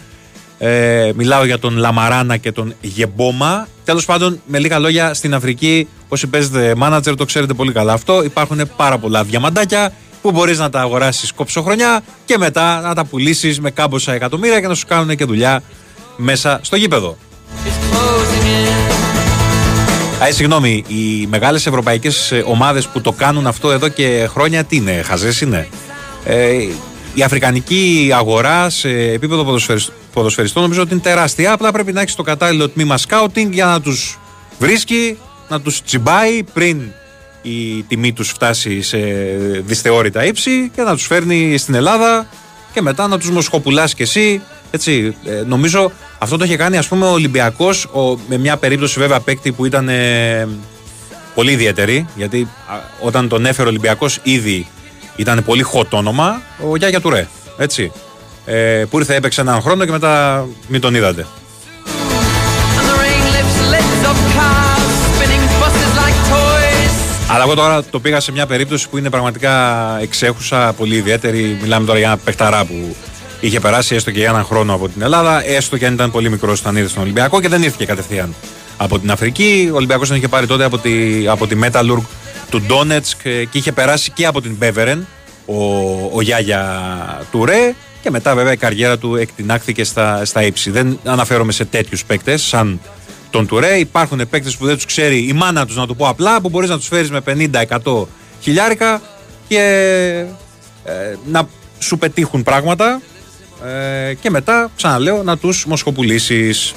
Ε, μιλάω για τον Λαμαράνα και τον Γεμπόμα. Τέλος πάντων, με λίγα λόγια, στην Αφρική, όσοι παίζετε manager, το ξέρετε πολύ καλά αυτό. Υπάρχουν πάρα πολλά διαμαντάκια που μπορείς να τα αγοράσεις κόψοχρονιά και μετά να τα πουλήσεις με κάμποσα εκατομμύρια και να σου κάνουν και δουλειά μέσα στο γήπεδο. Α, συγγνώμη, οι μεγάλες ευρωπαϊκές ομάδες που το κάνουν αυτό εδώ και χρόνια τι είναι, χαζές είναι; Ε, η αφρικανική αγορά σε επίπεδο ποδοσφαιρισ- ποδοσφαιριστών νομίζω ότι είναι τεράστια. Απλά πρέπει να έχεις το κατάλληλο τμήμα σκάουτινγκ για να τους βρίσκει, να τους τσιμπάει πριν η τιμή τους φτάσει σε δυσθεώρητα ύψη και να τους φέρνει στην Ελλάδα και μετά να τους μοσχοπουλάς κι εσύ. Έτσι, ε, νομίζω αυτό το είχε κάνει ας πούμε ο Ολυμπιακός ο, με μια περίπτωση βέβαια παίκτη που ήταν ε, πολύ ιδιαίτερη γιατί α, όταν τον έφερε ο Ολυμπιακός ήδη ήταν πολύ hot όνομα ο Γιάγια Τουρέ, έτσι. Ε, που ήρθε έπαιξε έναν χρόνο και μετά μην τον είδατε. Αλλά εγώ τώρα το πήγα σε μια περίπτωση που είναι πραγματικά εξέχουσα, πολύ ιδιαίτερη. Μιλάμε τώρα για ένα παιχταρά που είχε περάσει έστω και για έναν χρόνο από την Ελλάδα, έστω και αν ήταν πολύ μικρός όταν ήρθε στον Ολυμπιακό και δεν ήρθε και κατευθείαν από την Αφρική. Ο Ολυμπιακός τον είχε πάρει τότε από τη, από τη Metalurg του Ντόνετσκ και είχε περάσει και από την Μπέβερεν ο, ο Γιάγια Τουρέ. Και μετά βέβαια η καριέρα του εκτινάχθηκε στα, στα ύψη. Δεν αναφέρομαι σε τέτοιους παίκτες σαν τον Τουρέ. Υπάρχουν παίκτες που δεν τους ξέρει η μάνα τους, να το πω απλά, που μπορείς να τους φέρεις με 50-100 χιλιάρικα και ε, να σου πετύχουν πράγματα ε, και μετά, ξαναλέω, να τους μοσχοπουλήσεις.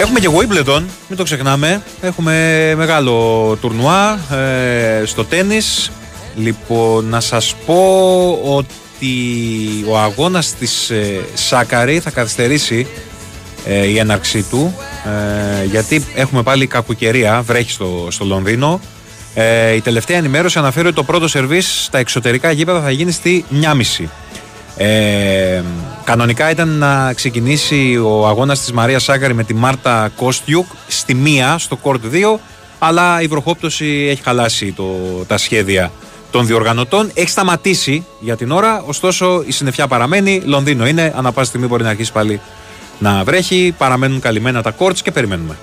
Έχουμε και Wimbledon, μην το ξεχνάμε. Έχουμε μεγάλο τουρνουά ε, στο τένις. Λοιπόν, να σας πω ότι ο αγώνας της ε, Σάκαρη θα καθυστερήσει ε, η έναρξή του ε, γιατί έχουμε πάλι κακοκαιρία, βρέχει στο, στο Λονδίνο. Ε, η τελευταία ενημέρωση αναφέρει ότι το πρώτο σερβίς στα εξωτερικά γήπεδα θα γίνει στη 1.30. Ε, κανονικά ήταν να ξεκινήσει ο αγώνας της Μαρίας Σάκαρη με τη Μάρτα Κόστιουκ στη 1 στο κόρτ 2 αλλά η βροχόπτωση έχει χαλάσει το, τα σχέδια των διοργανωτών. Έχει σταματήσει για την ώρα, ωστόσο η συννεφιά παραμένει. Λονδίνο είναι, ανά πάση στιγμή μπορεί να αρχίσει πάλι να βρέχει. Παραμένουν καλυμμένα τα κόρτς και περιμένουμε.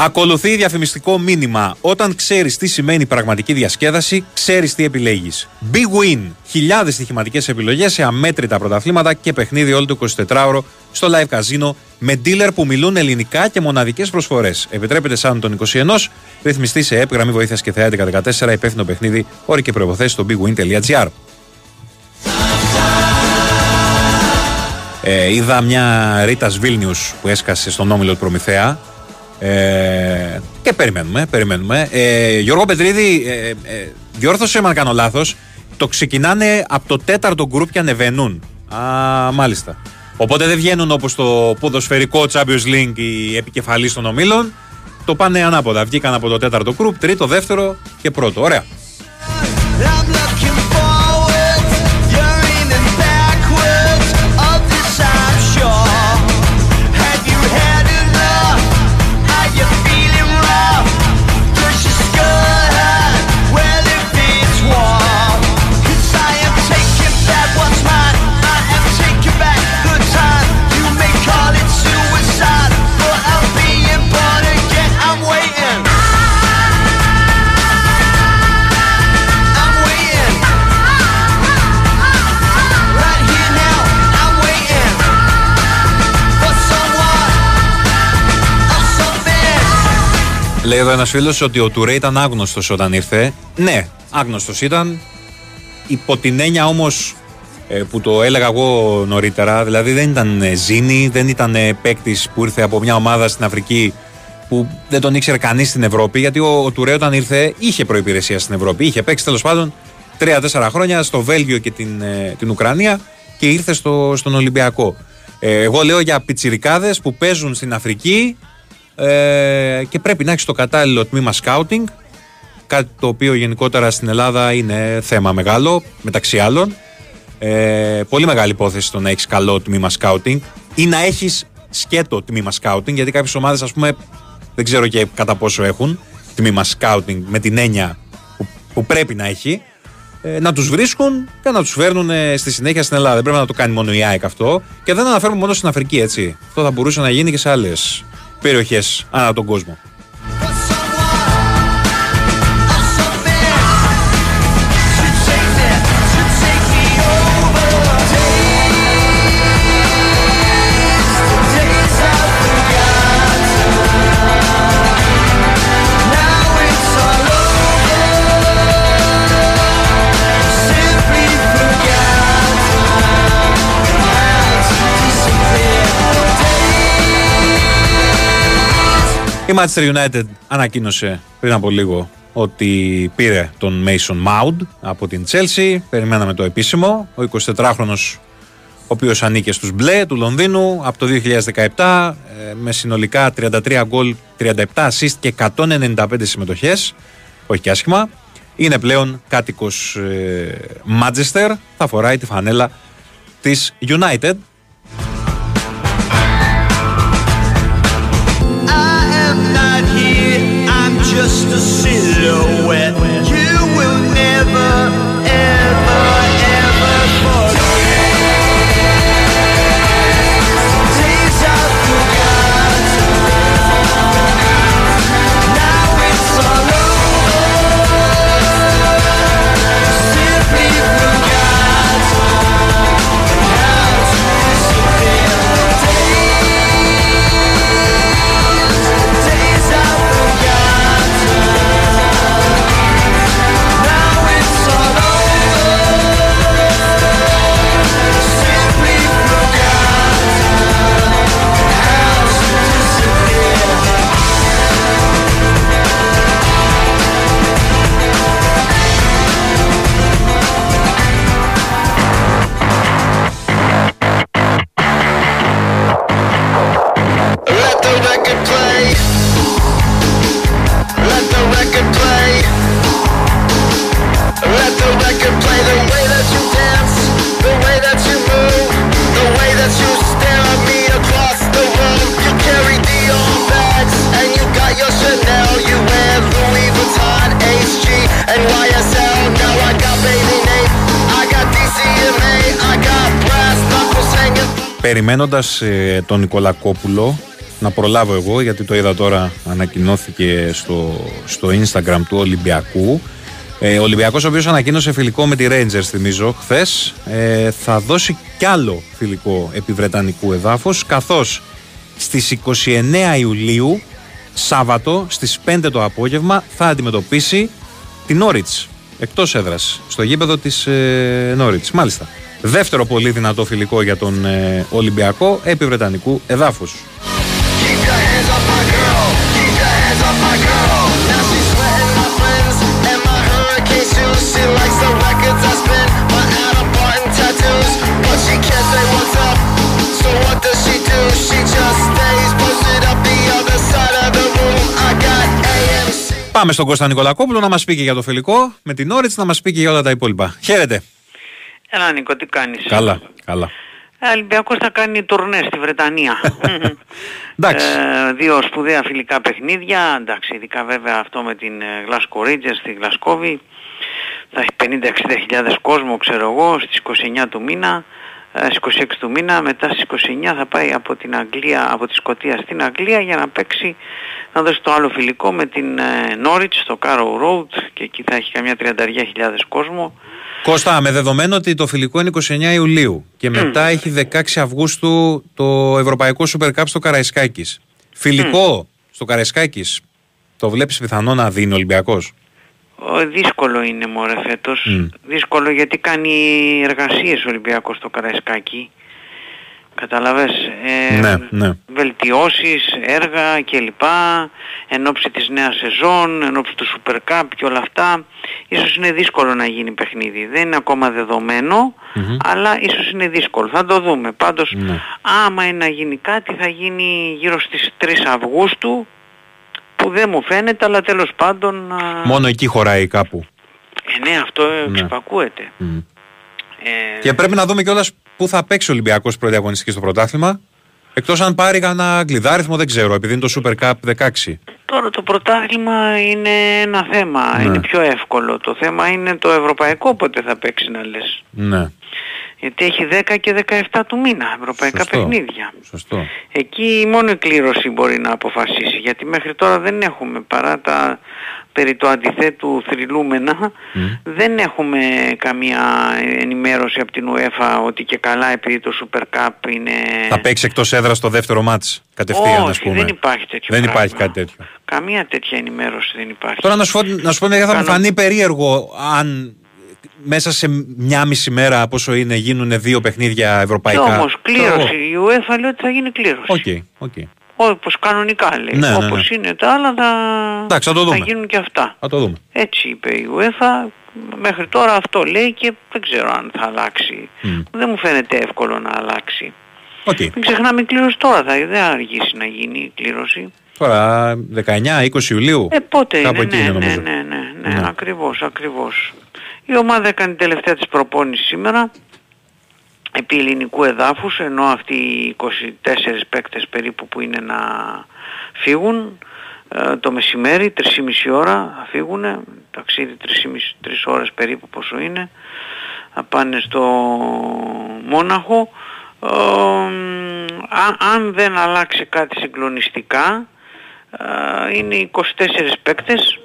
Ακολουθεί διαφημιστικό μήνυμα. Όταν ξέρεις τι σημαίνει πραγματική διασκέδαση, ξέρεις τι επιλέγεις. Big Win. Χιλιάδες στοιχηματικές επιλογές σε αμέτρητα πρωταθλήματα και παιχνίδι όλο το 24ωρο στο live casino με dealer που μιλούν ελληνικά και μοναδικές προσφορές. Επιτρέπεται σαν των 21, ρυθμιστή σε ΕΠ, γραμμή βοήθειας και θεά 14, υπεύθυνο παιχνίδι, όροι και προποθέσει στο bigwin.gr. Ε, είδα μια Ρίτα Βίλνιου που έσκασε στον όμιλο του Προμηθέα. Ε, και περιμένουμε, περιμένουμε. Ε, Γιώργο Πετρίδη, ε, ε, διόρθωσε με αν κάνω λάθος. Το ξεκινάνε από το τέταρτο γκρουπ και ανεβαίνουν. Α, μάλιστα. Οπότε δεν βγαίνουν όπως το ποδοσφαιρικό Champions League οι επικεφαλεί των ομίλων. Το πάνε ανάποδα. Βγήκαν από το τέταρτο γκρουπ, τρίτο, δεύτερο και πρώτο. Ωραία. Λέει εδώ ένας φίλος ότι ο Τουρέ ήταν άγνωστος όταν ήρθε. Ναι, άγνωστος ήταν. Υπό την έννοια όμως που το έλεγα εγώ νωρίτερα, δηλαδή δεν ήταν ε, ζήνη, δεν ήταν παίκτης που ήρθε από μια ομάδα στην Αφρική που δεν τον ήξερε κανείς στην Ευρώπη. Γιατί ο, ο Τουρέ όταν ήρθε είχε προπηρεσία στην Ευρώπη. Είχε παίξει τέλος πάντων 3-4 χρόνια στο Βέλγιο και την, ε, την Ουκρανία και ήρθε στο, στον Ολυμπιακό. Ε, εγώ λέω για πιτσιρικάδες που παίζουν στην Αφρική ε, και πρέπει να έχεις το κατάλληλο τμήμα σκάουτινγκ. Κάτι το οποίο γενικότερα στην Ελλάδα είναι θέμα μεγάλο, μεταξύ άλλων. Ε, πολύ μεγάλη υπόθεση το να έχεις καλό τμήμα σκάουτινγκ ή να έχεις σκέτο τμήμα σκάουτινγκ, γιατί κάποιες ομάδες, ας πούμε, δεν ξέρω και κατά πόσο έχουν τμήμα σκάουτινγκ με την έννοια που, που πρέπει να έχει. Ε, να τους βρίσκουν και να τους φέρνουν ε, στη συνέχεια στην Ελλάδα. Δεν πρέπει να το κάνει μόνο η ΑΕΚ αυτό. Και δεν αναφέρουμε μόνο στην Αφρική, έτσι. Αυτό θα μπορούσε να γίνει και σε άλλες περιοχές ανά τον κόσμο. Η Manchester United ανακοίνωσε πριν από λίγο ότι πήρε τον Mason Mount από την Chelsea. Περιμέναμε το επίσημο. Ο 24χρονος ο οποίος ανήκε στους μπλε του Λονδίνου από το 2017 ε, με συνολικά 33 γκολ, 37 assist και 195 συμμετοχές. Όχι και άσχημα. Είναι πλέον κάτοικος ε, Manchester. Θα φοράει τη φανέλα της United. Just a silhouette. DCMA, I got brass knuckles hanging. Περιμένοντας ε, τον Νικολακόπουλο να προλάβω εγώ γιατί το είδα τώρα ανακοινώθηκε στο, στο Instagram του Ολυμπιακού. Ε, ο Ολυμπιακός ο οποίος ανακοίνωσε φιλικό με τη Rangers θυμίζω χθες, ε, θα δώσει κι άλλο φιλικό επί Βρετανικού εδάφους καθώς στις 29 Ιουλίου Σάββατο στις 5 το απόγευμα θα αντιμετωπίσει την Νόριτς εκτός έδρας στο γήπεδο της ε, Νόριτς μάλιστα δεύτερο πολύ δυνατό φιλικό για τον ε, Ολυμπιακό επί Βρετανικού εδάφους. Πάμε στον Κώστα Νικολακόπουλο να μας πει και για το φιλικό. Με την Όριτς να μας πει και για όλα τα υπόλοιπα. Χαίρετε. Έλα Νίκο, τι κάνεις; Καλά, καλά. Ε, Ολυμπιακός θα κάνει τουρνέ στη Βρετανία. Εντάξει. Ε, δύο σπουδαία φιλικά παιχνίδια. Εντάξει, ειδικά βέβαια αυτό με την ε, Glasgow Rangers στη Γλασκόβη. Θα έχει 50-60 χιλιάδες κόσμο, ξέρω εγώ, στις 29 του μήνα. Ε, Στις 26 του μήνα, μετά στις 29 θα πάει από την Αγγλία, από τη Σκωτία στην Αγγλία για να παίξει, να δώσει το άλλο φιλικό με την ε, Norwich στο Carrow Road και εκεί θα έχει καμιά 30 χιλιάδες κόσμο. Κώστα, με δεδομένο ότι το φιλικό είναι 29 Ιουλίου και μετά έχει 16 Αυγούστου το Ευρωπαϊκό Super Cup στο Καραϊσκάκης. Φιλικό στο Καραϊσκάκης, το βλέπεις πιθανό να δίνει ο Ολυμπιακός; Ο, δύσκολο είναι μωρέ φέτος. Δύσκολο γιατί κάνει εργασίες ο Ολυμπιακός στο Καραϊσκάκι. Καταλαβες. Ε, Ναι, ναι. Βελτιώσεις, έργα κλπ. Εν ώψη της νέας σεζόν, εν ώψη του Super Cup και όλα αυτά. Ίσως είναι δύσκολο να γίνει παιχνίδι. Δεν είναι ακόμα δεδομένο, αλλά ίσως είναι δύσκολο. Θα το δούμε. Πάντως, Ναι. άμα είναι να γίνει κάτι, θα γίνει γύρω στις 3 Αυγούστου, που δεν μου φαίνεται, αλλά τέλος πάντων... α, Μόνο εκεί χωράει κάπου. ε, ναι, αυτό Ναι. εξυπακούεται. Μμ. Ε, Και πρέπει να δούμε κιόλας πού θα παίξει ο Ολυμπιακός πρώτη αγωνιστική στο πρωτάθλημα. Εκτός αν πάρει κανένα κλειδάριθμο, δεν ξέρω, επειδή είναι το Super Cup 16. Τώρα το πρωτάθλημα είναι ένα θέμα, Ναι. είναι πιο εύκολο. Το θέμα είναι το ευρωπαϊκό πότε θα παίξει να λες. Ναι, Γιατί έχει 10 και 17 του μήνα ευρωπαϊκά Σωστό. παιχνίδια. σωστό. Εκεί μόνο η κλήρωση μπορεί να αποφασίσει. Γιατί μέχρι τώρα δεν έχουμε παρά τα περί το αντιθέτου θρυλούμενα δεν έχουμε καμία ενημέρωση από την UEFA ότι και καλά επειδή το Super Cup είναι... Θα παίξει εκτός έδρας στο δεύτερο μάτς κατευθείαν, ας Όχι, πούμε. δεν υπάρχει τέτοιο Δεν πράγμα. υπάρχει κάτι τέτοιο. Καμία τέτοια ενημέρωση δεν υπάρχει. Τώρα να σου πω, να σου πω μερικά θα μου Κάνω- φανεί περίεργο αν μέσα σε μια μισή μέρα πόσο είναι γίνουν δύο παιχνίδια Και ευρωπαϊκά. όμως κλήρωση, η UEFA λέει ότι θα γίνει κλήρωση. Οκ, οκ. Όπως κανονικά λέει. Ναι, ναι, ναι. Όπως είναι τα άλλα θα, Εντάξει, θα το δούμε. γίνουν και αυτά. Θα το δούμε. Έτσι είπε η UEFA. Μέχρι τώρα αυτό λέει και δεν ξέρω αν θα αλλάξει. Μμ. Δεν μου φαίνεται εύκολο να αλλάξει. Οκ. Μην ξεχνάμε η κλήρωση τώρα, θα, δεν θα αργήσει να γίνει η κλήρωση. Τώρα 19-20 Ιουλίου. Ε, πότε Κάπου είναι, εκεί ναι, είναι ναι, νομίζω. ναι, ναι, ναι, Ναι. ακριβώς, ακριβώς. Η ομάδα έκανε την τελευταία της προπόνηση σήμερα επί ελληνικού εδάφους, ενώ αυτοί οι 24 παίκτες περίπου που είναι να φύγουν ε, το μεσημέρι, 3,5 ώρα θα φύγουν, ταξίδι 3,5 τρεις ώρες περίπου πόσο είναι, θα πάνε στο Μόναχο. Ε, αν, αν δεν αλλάξει κάτι συγκλονιστικά, ε, είναι 24 παίκτες,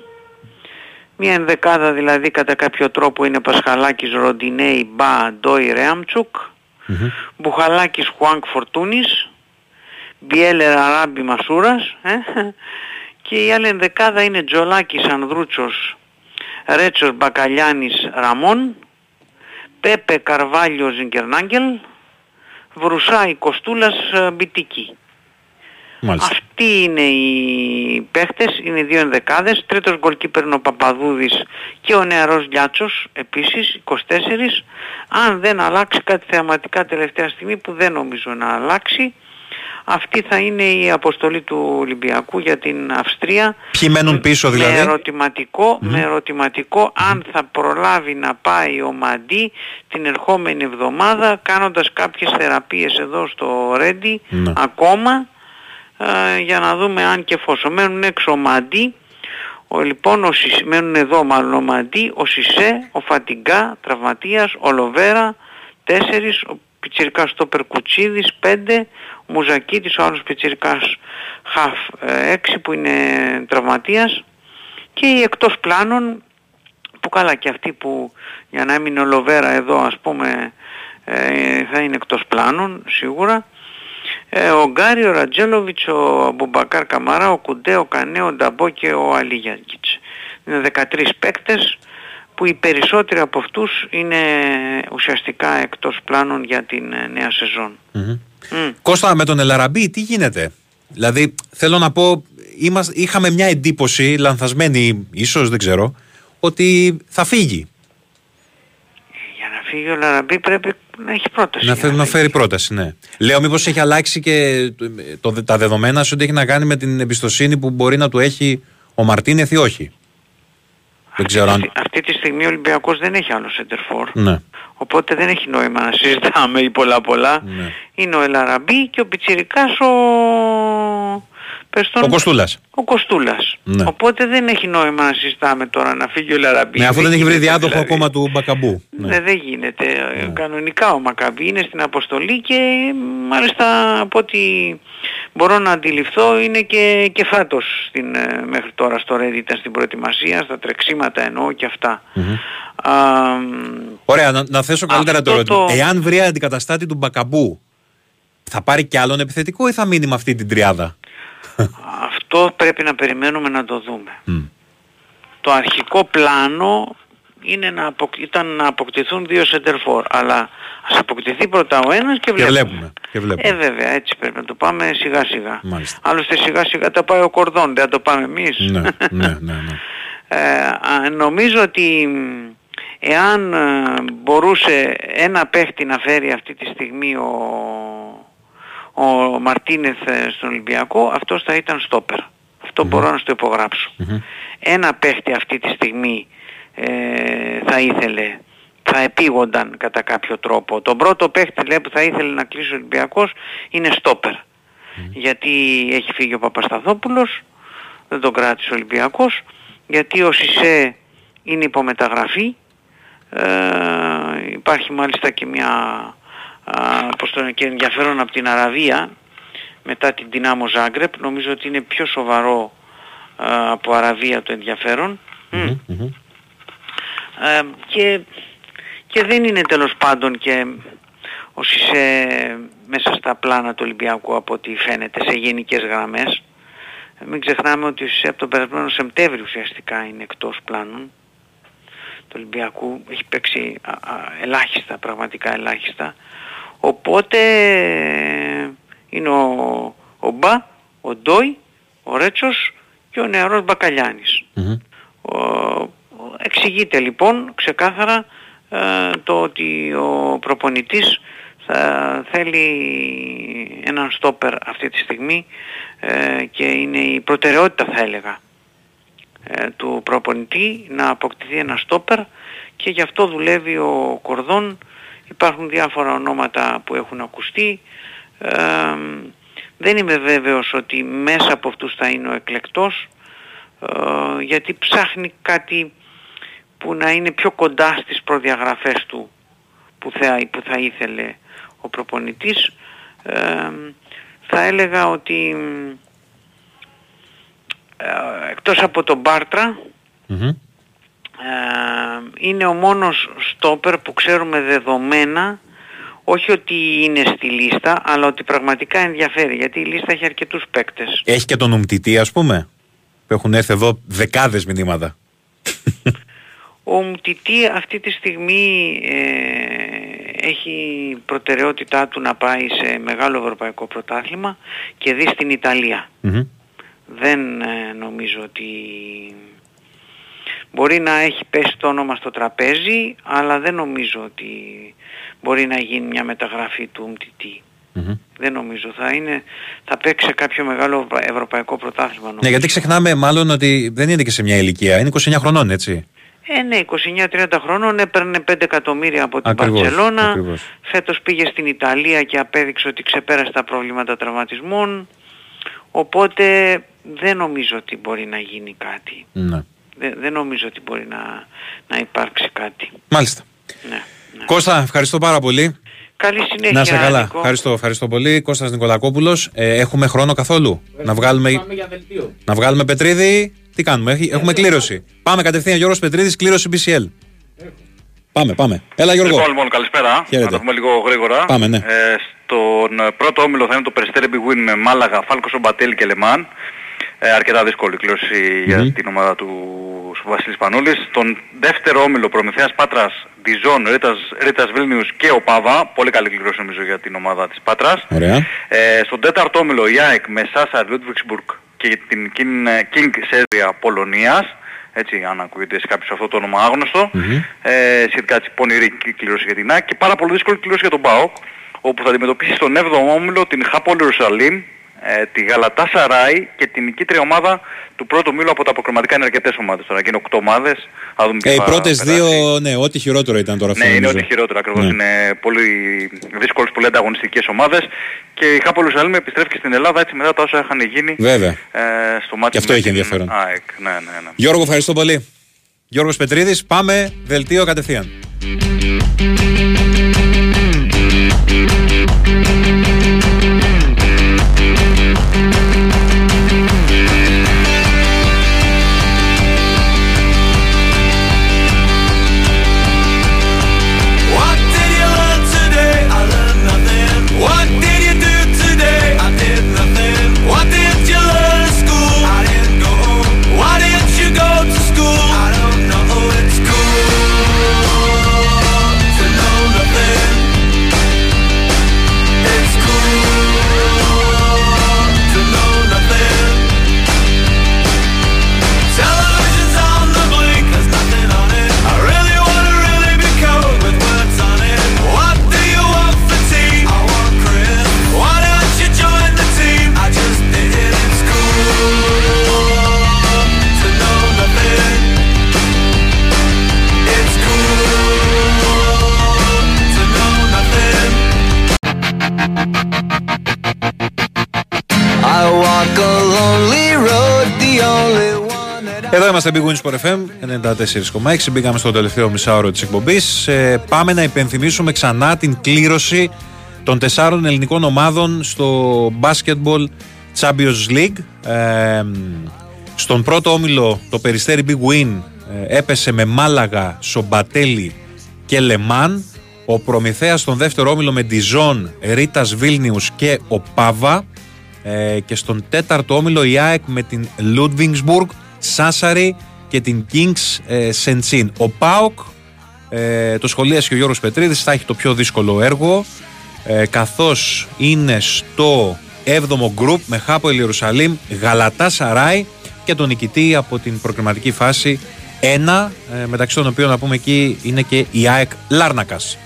μια ενδεκάδα δηλαδή κατά κάποιο τρόπο είναι Πασχαλάκης, Ροντινέη, Μπα, Ντόι, Ρέαμτσουκ, Μπουχαλάκης, Χουάνκ, Φορτούνης, Μπιέλερ, Αράμπι, Μασούρας ε, και η άλλη ενδεκάδα είναι Τζολάκης, Ανδρούτσος, Ρέτσος, Μπακαλιάνης, Ραμόν, Πέπε, Καρβάλιο, Ζιγκερνάγκελ, Βρουσάη, Κοστούλας, ε, Μπιτίκη. Μάλιστα. Αυτοί είναι οι παίχτες, είναι οι δύο ενδεκάδες. Τρίτος γκολκίπερ είναι ο Παπαδούδης και ο νεαρός Λιάτσος, επίσης 24. Αν δεν αλλάξει κάτι θεαματικά τελευταία στιγμή που δεν νομίζω να αλλάξει, αυτή θα είναι η αποστολή του Ολυμπιακού για την Αυστρία. Ποιοι μένουν πίσω Με δηλαδή; ερωτηματικό, με ερωτηματικό αν θα προλάβει να πάει ο Μαντί την ερχόμενη εβδομάδα κάνοντας κάποιες θεραπείες εδώ στο Ρέντι Ναι. ακόμα ε, για να δούμε αν και εφόσον μένουν έξω ο Μαντί. Ο, λοιπόν, ο, Σις- μένουν εδώ μάλλον ο Μαντί, ο Σισε, ο Φατιγκά, τραυματίας, ο Λοβέρα, τέσσερις, ο Πιτσιρικάς στο Περκουτσίδης, πέντε, ο Μουζακίτης, ο άλλος πιτσιρικάς Χαφ 6 που είναι τραυματίας. Και οι εκτός πλάνων που καλά και αυτοί που για να έμεινε ο Λοβέρα εδώ ας πούμε ε, θα είναι εκτός πλάνων σίγουρα ε, ο Γκάρι, ο Ρατζέλοβιτς, ο Αμπουμπακάρ Καμαρά, ο Κουντέ, ο Κανέ, ο Νταμπό και ο Αλίγιαγκιτς. Είναι 13 παίκτες που οι περισσότεροι από αυτούς είναι ουσιαστικά εκτός πλάνων για την ε, νέα σεζόν. Κώστα, με τον Ελαραμπή, τι γίνεται; Δηλαδή, θέλω να πω, είμαστε, είχαμε μια εντύπωση, λανθασμένη ίσως, δεν ξέρω, ότι θα φύγει. Για να φύγει ο Λαραμπή πρέπει να έχει πρόταση. Να, φέρει, να φέρει πρόταση, ναι. Λέω, μήπως έχει αλλάξει και το, το- τα δεδομένα σε ό,τι έχει να κάνει με την εμπιστοσύνη που μπορεί να του έχει ο Μαρτίνεθ ή όχι; Δεν ξέρω αν. Αυτή τη στιγμή ο Ολυμπιακός δεν έχει άλλο center for. Ναι. Οπότε δεν έχει νόημα να συζητάμε ή πολλά πολλά. Ναι. Είναι ο Ελαραμπή και ο Πιτσιρικάς ο... Πες τον... Ο Κοστούλας. Ο Κοστούλας. Ναι. Οπότε δεν έχει νόημα να συζητάμε τώρα να φύγει ο Ελαραμπή. Ναι, αφού δεν έχει βρει γίνεται διάδοχο δηλαδή. ακόμα του Μπακαμπού. Ναι. Ναι, δεν γίνεται. Ε, Κανονικά ο Μακαμπή είναι στην αποστολή και μάλιστα από ό,τι μπορώ να αντιληφθώ είναι και, και φάτος στην, ε, μέχρι τώρα στο Reddit ήταν στην προετοιμασία, στα τρεξίματα εννοώ και αυτά. Α, Ωραία, να, να θέσω καλύτερα το Αυτό ερώτημα. το- Εάν βρει αντικαταστάτη του Μπακαμπού, θα πάρει κι άλλον επιθετικό ή θα μείνει με αυτή την τριάδα; Αυτό πρέπει να περιμένουμε να το δούμε. Το αρχικό πλάνο είναι να αποκ- ήταν να αποκτηθούν δύο center αλλά ας αποκτηθεί πρώτα ο ένας και Και βλέπουμε. βλέπουμε. Και βλέπουμε. Ε βέβαια έτσι πρέπει να το πάμε σιγά σιγά. Μάλιστα. Άλλωστε σιγά σιγά τα πάει ο κορδόν, δεν θα το πάμε εμείς. ναι, ναι, ναι, ναι. Ε, α, νομίζω ότι μ, εάν ε, μπορούσε ένα παίχτη να φέρει αυτή τη στιγμή ο, ο Μαρτίνεθ ε, στον Ολυμπιακό, αυτός θα ήταν στόπερ. Αυτό μπορώ να στο υπογράψω. Ένα παίχτη αυτή τη στιγμή ε, θα ήθελε, θα επίγονταν κατά κάποιο τρόπο. Τον πρώτο παίχτη λέει, που θα ήθελε να κλείσει ο Ολυμπιακός είναι στόπερ. Γιατί έχει φύγει ο Παπασταθόπουλος, δεν τον κράτησε ο Ολυμπιακός, γιατί ο Σισε είναι υπομεταγραφή, ε, υπάρχει μάλιστα και μια α, πώς το λένε, και ενδιαφέρον από την Αραβία μετά την Δυνάμο Ζάγκρεπ, νομίζω ότι είναι πιο σοβαρό α, από Αραβία το ενδιαφέρον. Μμ. Ε, και, και δεν είναι τέλος πάντων και ο Σισε μέσα στα πλάνα του Ολυμπιακού από ό,τι φαίνεται σε γενικές γραμμές. Ε, Μην ξεχνάμε ότι ο Σισε από τον περασμένο Σεπτέμβριο ουσιαστικά είναι εκτός πλάνων του Ολυμπιακού. Έχει παίξει α, α, ελάχιστα, πραγματικά ελάχιστα. Οπότε ε, είναι ο, ο Μπα, ο Ντόι, ο Ρέτσος και ο νεαρός Μπακαλιάνης. Ο, ο- εξηγείται λοιπόν ξεκάθαρα ε, το ότι ο προπονητής θα θέλει έναν στόπερ αυτή τη στιγμή ε, και είναι η προτεραιότητα θα έλεγα ε, του προπονητή να αποκτηθεί ένα στόπερ και γι' αυτό δουλεύει ο Κορδόν. Υπάρχουν διάφορα ονόματα που έχουν ακουστεί. Ε, δεν είμαι βέβαιος ότι μέσα από αυτούς θα είναι ο εκλεκτός ε, γιατί ψάχνει κάτι που να είναι πιο κοντά στις προδιαγραφές του που θα, που θα ήθελε ο προπονητής. Ε, θα έλεγα ότι ε, εκτός από τον Μπάρτρα ε, είναι ο μόνος στόπερ που ξέρουμε δεδομένα όχι ότι είναι στη λίστα αλλά ότι πραγματικά ενδιαφέρει γιατί η λίστα έχει αρκετούς παίκτες. Έχει και τον Ουμτιτή, ας πούμε. Που έχουν έρθει εδώ δεκάδες μηνύματα. Ο Μτιτή αυτή τη στιγμή ε, έχει προτεραιότητά του να πάει σε μεγάλο ευρωπαϊκό πρωτάθλημα και δει στην Ιταλία. Δεν ε, νομίζω ότι μπορεί να έχει πέσει το όνομα στο τραπέζι αλλά δεν νομίζω ότι μπορεί να γίνει μια μεταγραφή του Μτιτή. Δεν νομίζω. Θα, είναι, θα παίξει σε κάποιο μεγάλο ευρωπαϊκό πρωτάθλημα νομίζω. Ναι, γιατί ξεχνάμε μάλλον ότι δεν είναι και σε μια ηλικία. Είναι 29 χρονών, έτσι. Ε, ναι, 29-30 χρόνων έπαιρνε 5 εκατομμύρια από την Ακριβώς, Παρσελώνα. ακριβώς. Φέτος πήγε στην Ιταλία και απέδειξε ότι ξεπέρασε τα προβλήματα τραυματισμών. Οπότε δεν νομίζω ότι μπορεί να γίνει κάτι. Ναι. Δεν, δεν νομίζω ότι μπορεί να, να υπάρξει κάτι. Μάλιστα. Ναι. Κώστα, ευχαριστώ πάρα πολύ. Καλή συνέχεια. Να σε καλά. Νίκο. Ευχαριστώ, ευχαριστώ πολύ. Κώστας Νικολακόπουλος. Ε, έχουμε χρόνο καθόλου; να βγάλουμε, να βγάλουμε Πετρίδη. Τι κάνουμε, Έχει- έχουμε κλήρωση. Πάμε κατευθείαν Γιώργος Πετρίδης, κλήρωση BCL. Πάμε, πάμε. Έλα Γιώργο. Λοιπόν, λοιπόν, καλησπέρα. Χαίρετε. Να το πούμε λίγο γρήγορα. Πάμε, ναι. Ε, στον ε, πρώτο όμιλο θα είναι το Περιστέρι bwin με Μάλαγα, Φάλκο Σομπατέλη και Λε Μαν. Ε, αρκετά δύσκολη κλήρωση για την ομάδα του Βασίλη Σπανούλη. Στον δεύτερο όμιλο Προμηθέας Πάτρας, Ντιζόν, Ρίτας, Ρίτας Βίλνιους και ο Πάβα. Πολύ καλή κλήρωση νομίζω για την ομάδα της Πάτρας. Ωραία. Ε, στον τέταρτο όμιλο η ΑΕΚ με Σάσαρι, Λούντβιγκσμπουργκ και την King, King Serbia Πολωνίας. Έτσι, αν ακούγεται σε κάποιος αυτό το όνομα άγνωστο. Ε, σχετικά έτσι πονηρή κλ- κλήρωση για την ΑΕΚ και πάρα πολύ δύσκολη κλήρωση για τον ΠΑΟΚ όπου θα αντιμετωπίσει στον 7ο όμιλο την Χάπολ Ιερουσαλήμ, ε, τη Γαλατά Σαράι και την νικήτρια ομάδα του πρώτου μήλου από τα αποκριματικά είναι αρκετές ομάδες τώρα. Και είναι 8 ομάδες. Θα δούμε Ε, ποια οι θα πρώτες περάσει. δύο, ναι, ό,τι χειρότερο ήταν τώρα αυτό. Ναι, είναι νομίζω. ό,τι χειρότερο ακριβώς. Ναι. Είναι πολύ δύσκολες, πολύ ανταγωνιστικές ομάδες. Και η Χάπολ Ιερουσαλήμ επιστρέφει και στην Ελλάδα έτσι μετά τα όσα είχαν γίνει Βέβαια. ε, στο μάτι Και αυτό με είχε την ενδιαφέρον. ΑΕΚ. Ναι, ναι, ναι. Γιώργο, ευχαριστώ πολύ. Γιώργος Πετρίδης, πάμε δελτίο κατευθείαν. Είμαστε Big Wins for FM 94,6. Μπήκαμε στο τελευταίο μισάωρο της εκπομπής. Ε, πάμε να υπενθυμίσουμε ξανά την κλήρωση των τεσσάρων ελληνικών ομάδων στο Basketball Champions League. Ε, στον πρώτο όμιλο το Περιστέρι Big Win ε, έπεσε με Μάλαγα, Σομπατέλη και Λεμάν. Ο Προμηθέας στον δεύτερο όμιλο με Ντιζόν, Ρίτας Βίλνιους και ο Πάβα. Ε, και στον τέταρτο όμιλο η ΑΕΚ με την Λούντβινγκσμπουργκ, Σάσαρη και την Kings ε, Σεντσίν. Ο ΠΑΟΚ, ε, το σχολίασε και ο Γιώργος Πετρίδης, θα έχει το πιο δύσκολο έργο ε, καθώς είναι στο 7ο γκρουπ με Χάπο Ιερουσαλήμ, Γαλατά Σαράι και τον νικητή από την προκριματική φάση 1 ε, μεταξύ των οποίων να πούμε εκεί είναι και η ΑΕΚ Λάρνακας.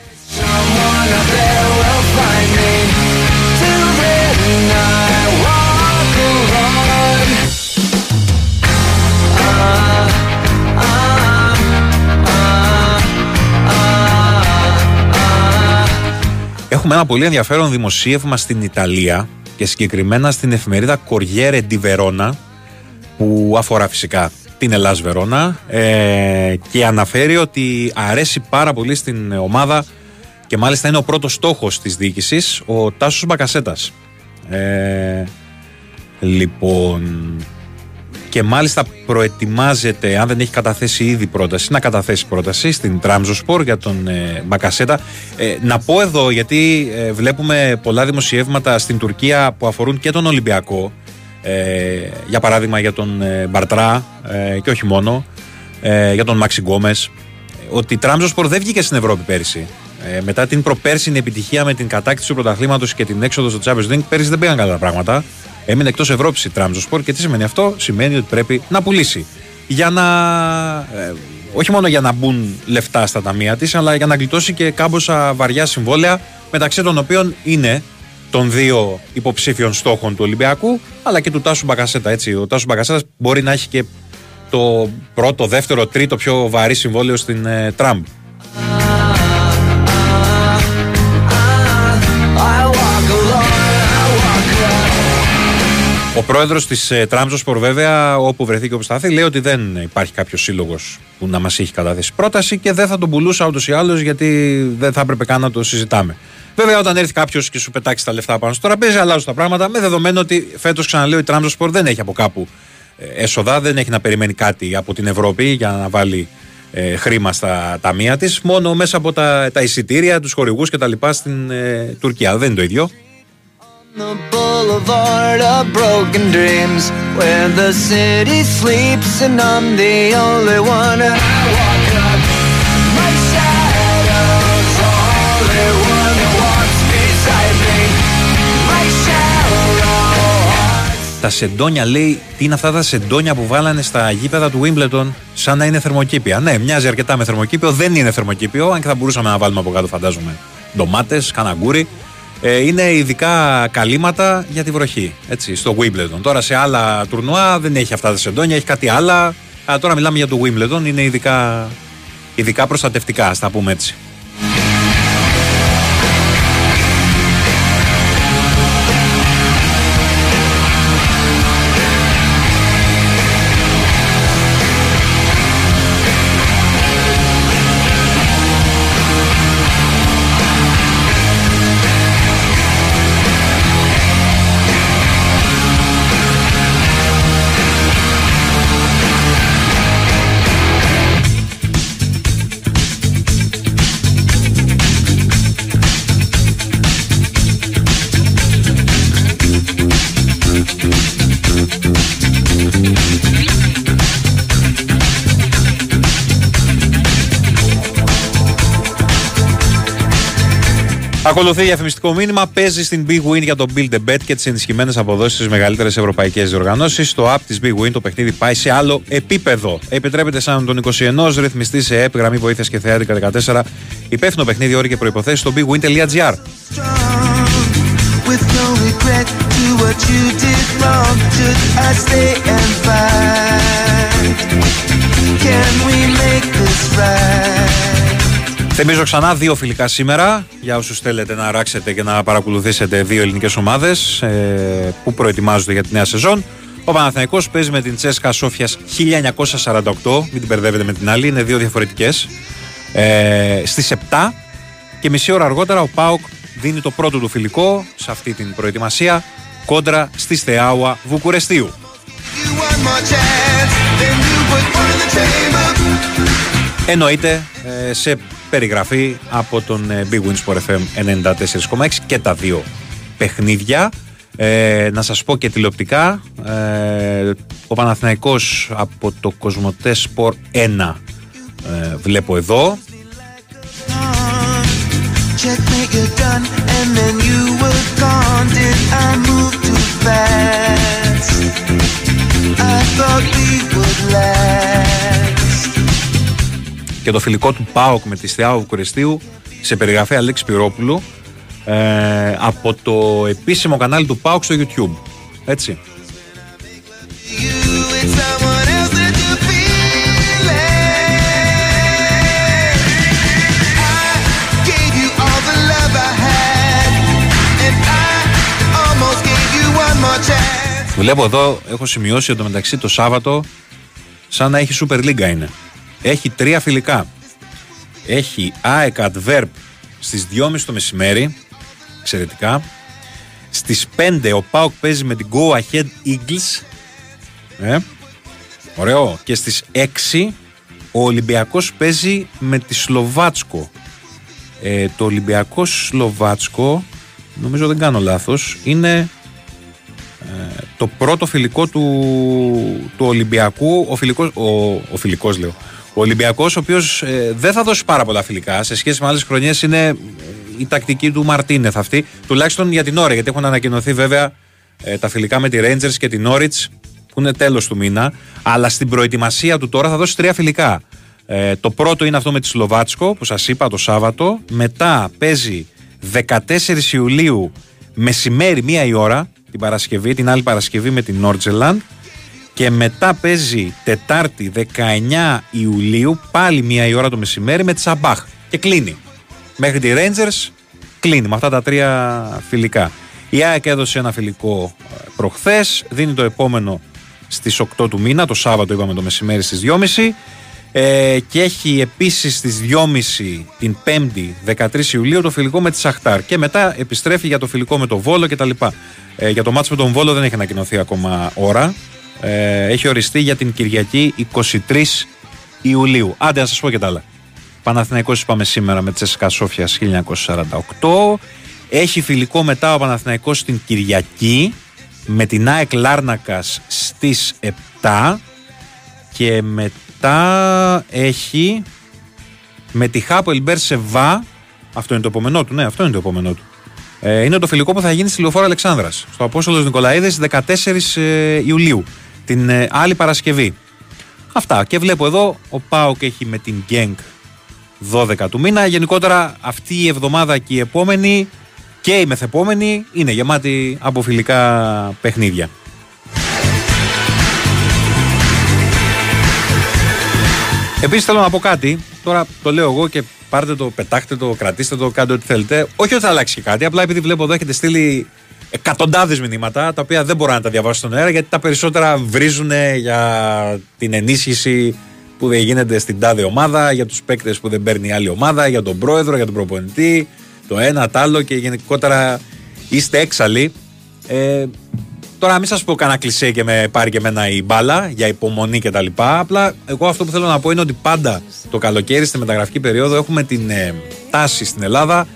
Έχουμε ένα πολύ ενδιαφέρον δημοσίευμα στην Ιταλία και συγκεκριμένα στην εφημερίδα Corriere di Verona που αφορά φυσικά την Ελλάς Βερόνα ε, και αναφέρει ότι αρέσει πάρα πολύ στην ομάδα και μάλιστα είναι ο πρώτος στόχος της διοίκησης ο Τάσος Μπακασέτας. Ε, λοιπόν, και μάλιστα προετοιμάζεται, αν δεν έχει καταθέσει ήδη πρόταση, να καταθέσει πρόταση στην Τραμζοσπορ για τον ε, Μπακασέτα. Ε, να πω εδώ, γιατί ε, βλέπουμε πολλά δημοσιεύματα στην Τουρκία που αφορούν και τον Ολυμπιακό, ε, για παράδειγμα για τον ε, Μπαρτρά ε, και όχι μόνο, ε, για τον Μάξι Γκόμες, ότι η Τραμζοσπορ δεν βγήκε στην Ευρώπη πέρυσι. Ε, μετά την προπέρσινη επιτυχία με την κατάκτηση του πρωταθλήματος και την έξοδο στο Champions League, πέρυσι δεν πήγαν καλά τα πράγματα. Έμεινε εκτός Ευρώπης η Τραμζοσπορ και τι σημαίνει αυτό, Σημαίνει ότι πρέπει να πουλήσει. Για να. ε, όχι μόνο για να μπουν λεφτά στα ταμεία της, αλλά για να γλιτώσει και κάμποσα βαριά συμβόλαια μεταξύ των οποίων είναι των δύο υποψήφιων στόχων του Ολυμπιακού, αλλά και του Τάσου Μπακασέτα. Έτσι. Ο Τάσου Μπακασέτας μπορεί να έχει και το πρώτο, δεύτερο, τρίτο πιο βαρύ συμβόλαιο στην ε, Τραμπ. Ο πρόεδρος της ε, Τραμζοσπορ, βέβαια, όπου βρεθεί και όπου σταθεί, λέει ότι δεν υπάρχει κάποιος σύλλογος που να μας έχει καταθέσει πρόταση και δεν θα τον πουλούσα ούτως ή άλλως γιατί δεν θα έπρεπε καν να το συζητάμε. Βέβαια, όταν έρθει κάποιος και σου πετάξει τα λεφτά πάνω στο τραπέζι, αλλάζουν τα πράγματα. Με δεδομένο ότι φέτος, ξαναλέω, η Τραμζοσπορ δεν έχει από κάπου ε, έσοδα, δεν έχει να περιμένει κάτι από την Ευρώπη για να βάλει ε, χρήμα στα ταμεία της. Μόνο μέσα από τα, τα εισιτήρια, τους χορηγούς κτλ. στην ε, Τουρκία. Δεν είναι το ίδιο. The boulevard of broken dreams where the city sleeps and I'm the only one and I walk up my shadow's the only one that walks beside me my shadow Τα σεντόνια λέει, τι είναι αυτά τα σεντόνια που βάλανε στα γήπεδα του Wimbledon, σαν να είναι θερμοκήπια. Ναι, μοιάζει αρκετά με θερμοκήπιο, δεν είναι θερμοκήπιο, αν και θα μπορούσαμε να βάλουμε από κάτω, φαντάζομαι. Ντομάτες, καναγκούρι. Ε, είναι ειδικά καλύματα για τη βροχή, έτσι, στο Wimbledon. Τώρα σε άλλα τουρνουά δεν έχει αυτά τα σεντόνια, έχει κάτι άλλα. Αλλά τώρα μιλάμε για το Wimbledon, είναι ειδικά, ειδικά προστατευτικά, ας τα πούμε έτσι. Ακολουθεί διαφημιστικό μήνυμα. Παίζει στην Big Win για το Build a Bet και τις ενισχυμένες αποδόσεις στις μεγαλύτερες ευρωπαϊκές διοργανώσεις. Στο app της Big Win το παιχνίδι πάει σε άλλο επίπεδο. Επιτρέπεται σαν τον 21 ρυθμιστή σε app, γραμμή βοήθειας και θεάτρικα 14. Υπεύθυνο παιχνίδι, όροι και προποθέσει στο bigwin.gr. with no regret to what you did wrong should I stay and fight can we make this right; Θυμίζω ξανά δύο φιλικά σήμερα για όσους θέλετε να αράξετε και να παρακολουθήσετε δύο ελληνικές ομάδες ε, που προετοιμάζονται για τη νέα σεζόν. Ο Παναθηναϊκός παίζει με την Τσέσκα Σόφιας 1948, μην την μπερδεύετε με την άλλη, είναι δύο διαφορετικές. Ε, στις 7 και μισή ώρα αργότερα ο ΠΑΟΚ δίνει το πρώτο του φιλικό σε αυτή την προετοιμασία κόντρα στη Στεάουα Βουκουρεστίου. one more chance then you put one in the chamber Εννοείται ε, σε περιγραφή από τον ε, Big Win Sport FM 94,6 και τα δύο παιχνίδια. Ε, να σας πω και τηλεοπτικά, ε, ο Παναθηναϊκός από το Κοσμοτές Sport 1 ε, βλέπω εδώ. checkmate και το φιλικό του ΠΑΟΚ με τη Στεάου Βουκουρεστίου σε περιγραφή Αλέξη Πυρόπουλου ε, από το επίσημο κανάλι του ΠΑΟΚ στο YouTube. Έτσι. it's someone else that you feel I gave you all the love I had and I almost gave you one more chance Βλέπω εδώ, έχω σημειώσει ότι μεταξύ το Σάββατο σαν να έχει Super League είναι. Έχει τρία φιλικά. Έχει ΑΕΚ Adverb στις 2.30 το μεσημέρι, εξαιρετικά. Στις 5 ο ΠΑΟΚ παίζει με την Go Ahead Eagles. Ε, ωραίο. Και στις 6 ο Ολυμπιακός παίζει με τη Σλοβάτσκο. Ε, το Ολυμπιακό Σλοβάτσκο, νομίζω δεν κάνω λάθος, είναι ε, το πρώτο φιλικό του, του Ολυμπιακού, ο φιλικός, ο, ο φιλικός λέω, ο Ολυμπιακός ο οποίος ε, δεν θα δώσει πάρα πολλά φιλικά, σε σχέση με άλλες χρονιές είναι ε, η τακτική του Μαρτίνεθ αυτή, τουλάχιστον για την ώρα, γιατί έχουν ανακοινωθεί βέβαια ε, τα φιλικά με τη Rangers και την Norwich που είναι τέλος του μήνα, αλλά στην προετοιμασία του τώρα θα δώσει τρία φιλικά. Ε, το πρώτο είναι αυτό με τη Σλοβάτσκο που σας είπα το Σάββατο, μετά παίζει 14 Ιουλίου μεσημέρι μία η ώρα την Παρασκευή, την άλλη Παρασκευή με την Νόρτζελαντ και μετά παίζει Τετάρτη 19 Ιουλίου πάλι μία η ώρα το μεσημέρι με τη Σαμπάχ και κλείνει. Μέχρι τη Rangers κλείνει με αυτά τα τρία φιλικά. Η ΑΕΚ έδωσε ένα φιλικό ε, προχθές, δίνει το επόμενο στις 8 του μήνα, το Σάββατο είπαμε το μεσημέρι στις 2.30 Ε, και έχει επίσης στις 2.30 την 5η 13 Ιουλίου το φιλικό με τη Σαχτάρ και μετά επιστρέφει για το φιλικό με το Βόλο κτλ. Ε, για το μάτς με τον Βόλο δεν έχει ανακοινωθεί ακόμα ώρα. Ε, έχει οριστεί για την Κυριακή 23 Ιουλίου. Άντε να σας πω και τα άλλα. Παναθηναϊκός είπαμε σήμερα με Τσέσκα Σόφιας 1948. Έχει φιλικό μετά ο Παναθηναϊκός στην Κυριακή με την ΑΕΚ Λάρνακας στις 7 και μετά έχει με τη Χάπο Ελμπέρ Σεβά αυτό είναι το επόμενό του, ναι αυτό είναι το επόμενό του ε, είναι το φιλικό που θα γίνει στη Λεωφόρο Αλεξάνδρας στο Απόστολος Νικολαίδης 14 ε, Ιουλίου την ε, άλλη Παρασκευή αυτά και βλέπω εδώ ο Πάοκ έχει με την Γκένκ 12 του μήνα γενικότερα αυτή η εβδομάδα και η επόμενη και η μεθεπόμενη είναι γεμάτη από φιλικά παιχνίδια. Επίσης θέλω να πω κάτι. Τώρα το λέω εγώ και πάρτε το, πετάχτε το, κρατήστε το, κάντε ό,τι θέλετε. Όχι ότι θα αλλάξει και κάτι. Απλά επειδή βλέπω εδώ έχετε στείλει εκατοντάδες μηνύματα τα οποία δεν μπορώ να τα διαβάσω στον αέρα γιατί τα περισσότερα βρίζουν για την ενίσχυση που δεν γίνεται στην τάδε ομάδα, για τους παίκτες που δεν παίρνει η άλλη ομάδα, για τον πρόεδρο, για τον προπονητή, το ένα, το άλλο και γενικότερα είστε έξαλλοι. Ε, τώρα μην σας πω κανένα κλισέ και με πάρει και εμένα η μπάλα για υπομονή κτλ. Απλά εγώ αυτό που θέλω να πω είναι ότι πάντα το καλοκαίρι στη μεταγραφική περίοδο έχουμε την ε, τάση στην Ελλάδα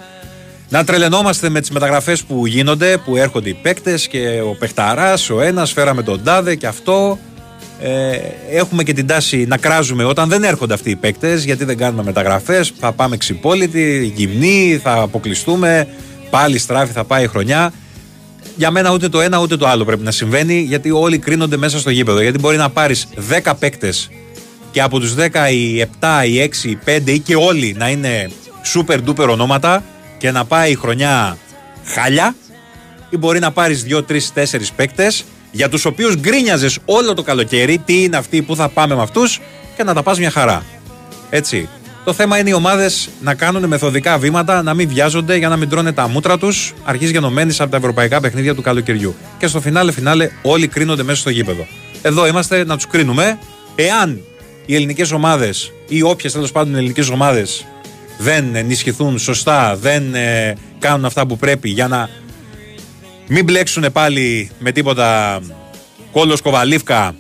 να τρελαινόμαστε με τις μεταγραφές που γίνονται, που έρχονται οι παίκτες και ο παιχταρά, ο ένας, φέραμε τον τάδε και αυτό. Ε, έχουμε και την τάση να κράζουμε όταν δεν έρχονται αυτοί οι παίκτες, γιατί δεν κάνουμε μεταγραφές. Θα πάμε ξυπόλυτοι, γυμνοί, θα αποκλειστούμε. Πάλι στράφη θα πάει η χρονιά. Για μένα ούτε το ένα ούτε το άλλο πρέπει να συμβαίνει, γιατί όλοι κρίνονται μέσα στο γήπεδο. Γιατί μπορεί να πάρεις 10 παίκτες και από τους 10 οι 7, οι 6, οι 5 ή και όλοι να είναι super duper ονόματα και να πάει η χρονιά χάλια, ή μπορεί να πάρεις 2, 3, 4 παίκτες για τους οποίους γκρίνιαζες όλο το καλοκαίρι τι είναι αυτοί που θα πάμε με αυτούς και να τα πας μια χαρά. Έτσι. Το θέμα είναι οι ομάδες να κάνουν μεθοδικά βήματα, να μην βιάζονται για να μην τρώνε τα μούτρα τους αρχής γενομένης από τα ευρωπαϊκά παιχνίδια του καλοκαιριού. Και στο φινάλε φινάλε όλοι κρίνονται μέσα στο γήπεδο. Εδώ είμαστε να τους κρίνουμε. Εάν οι ελληνικές ομάδες ή όποιες τέλος πάντων ελληνικές ομάδες δεν ενισχυθούν σωστά, δεν ε, κάνουν αυτά που πρέπει για να μην μπλέξουν πάλι με τίποτα κόλλο κοβαλίφκα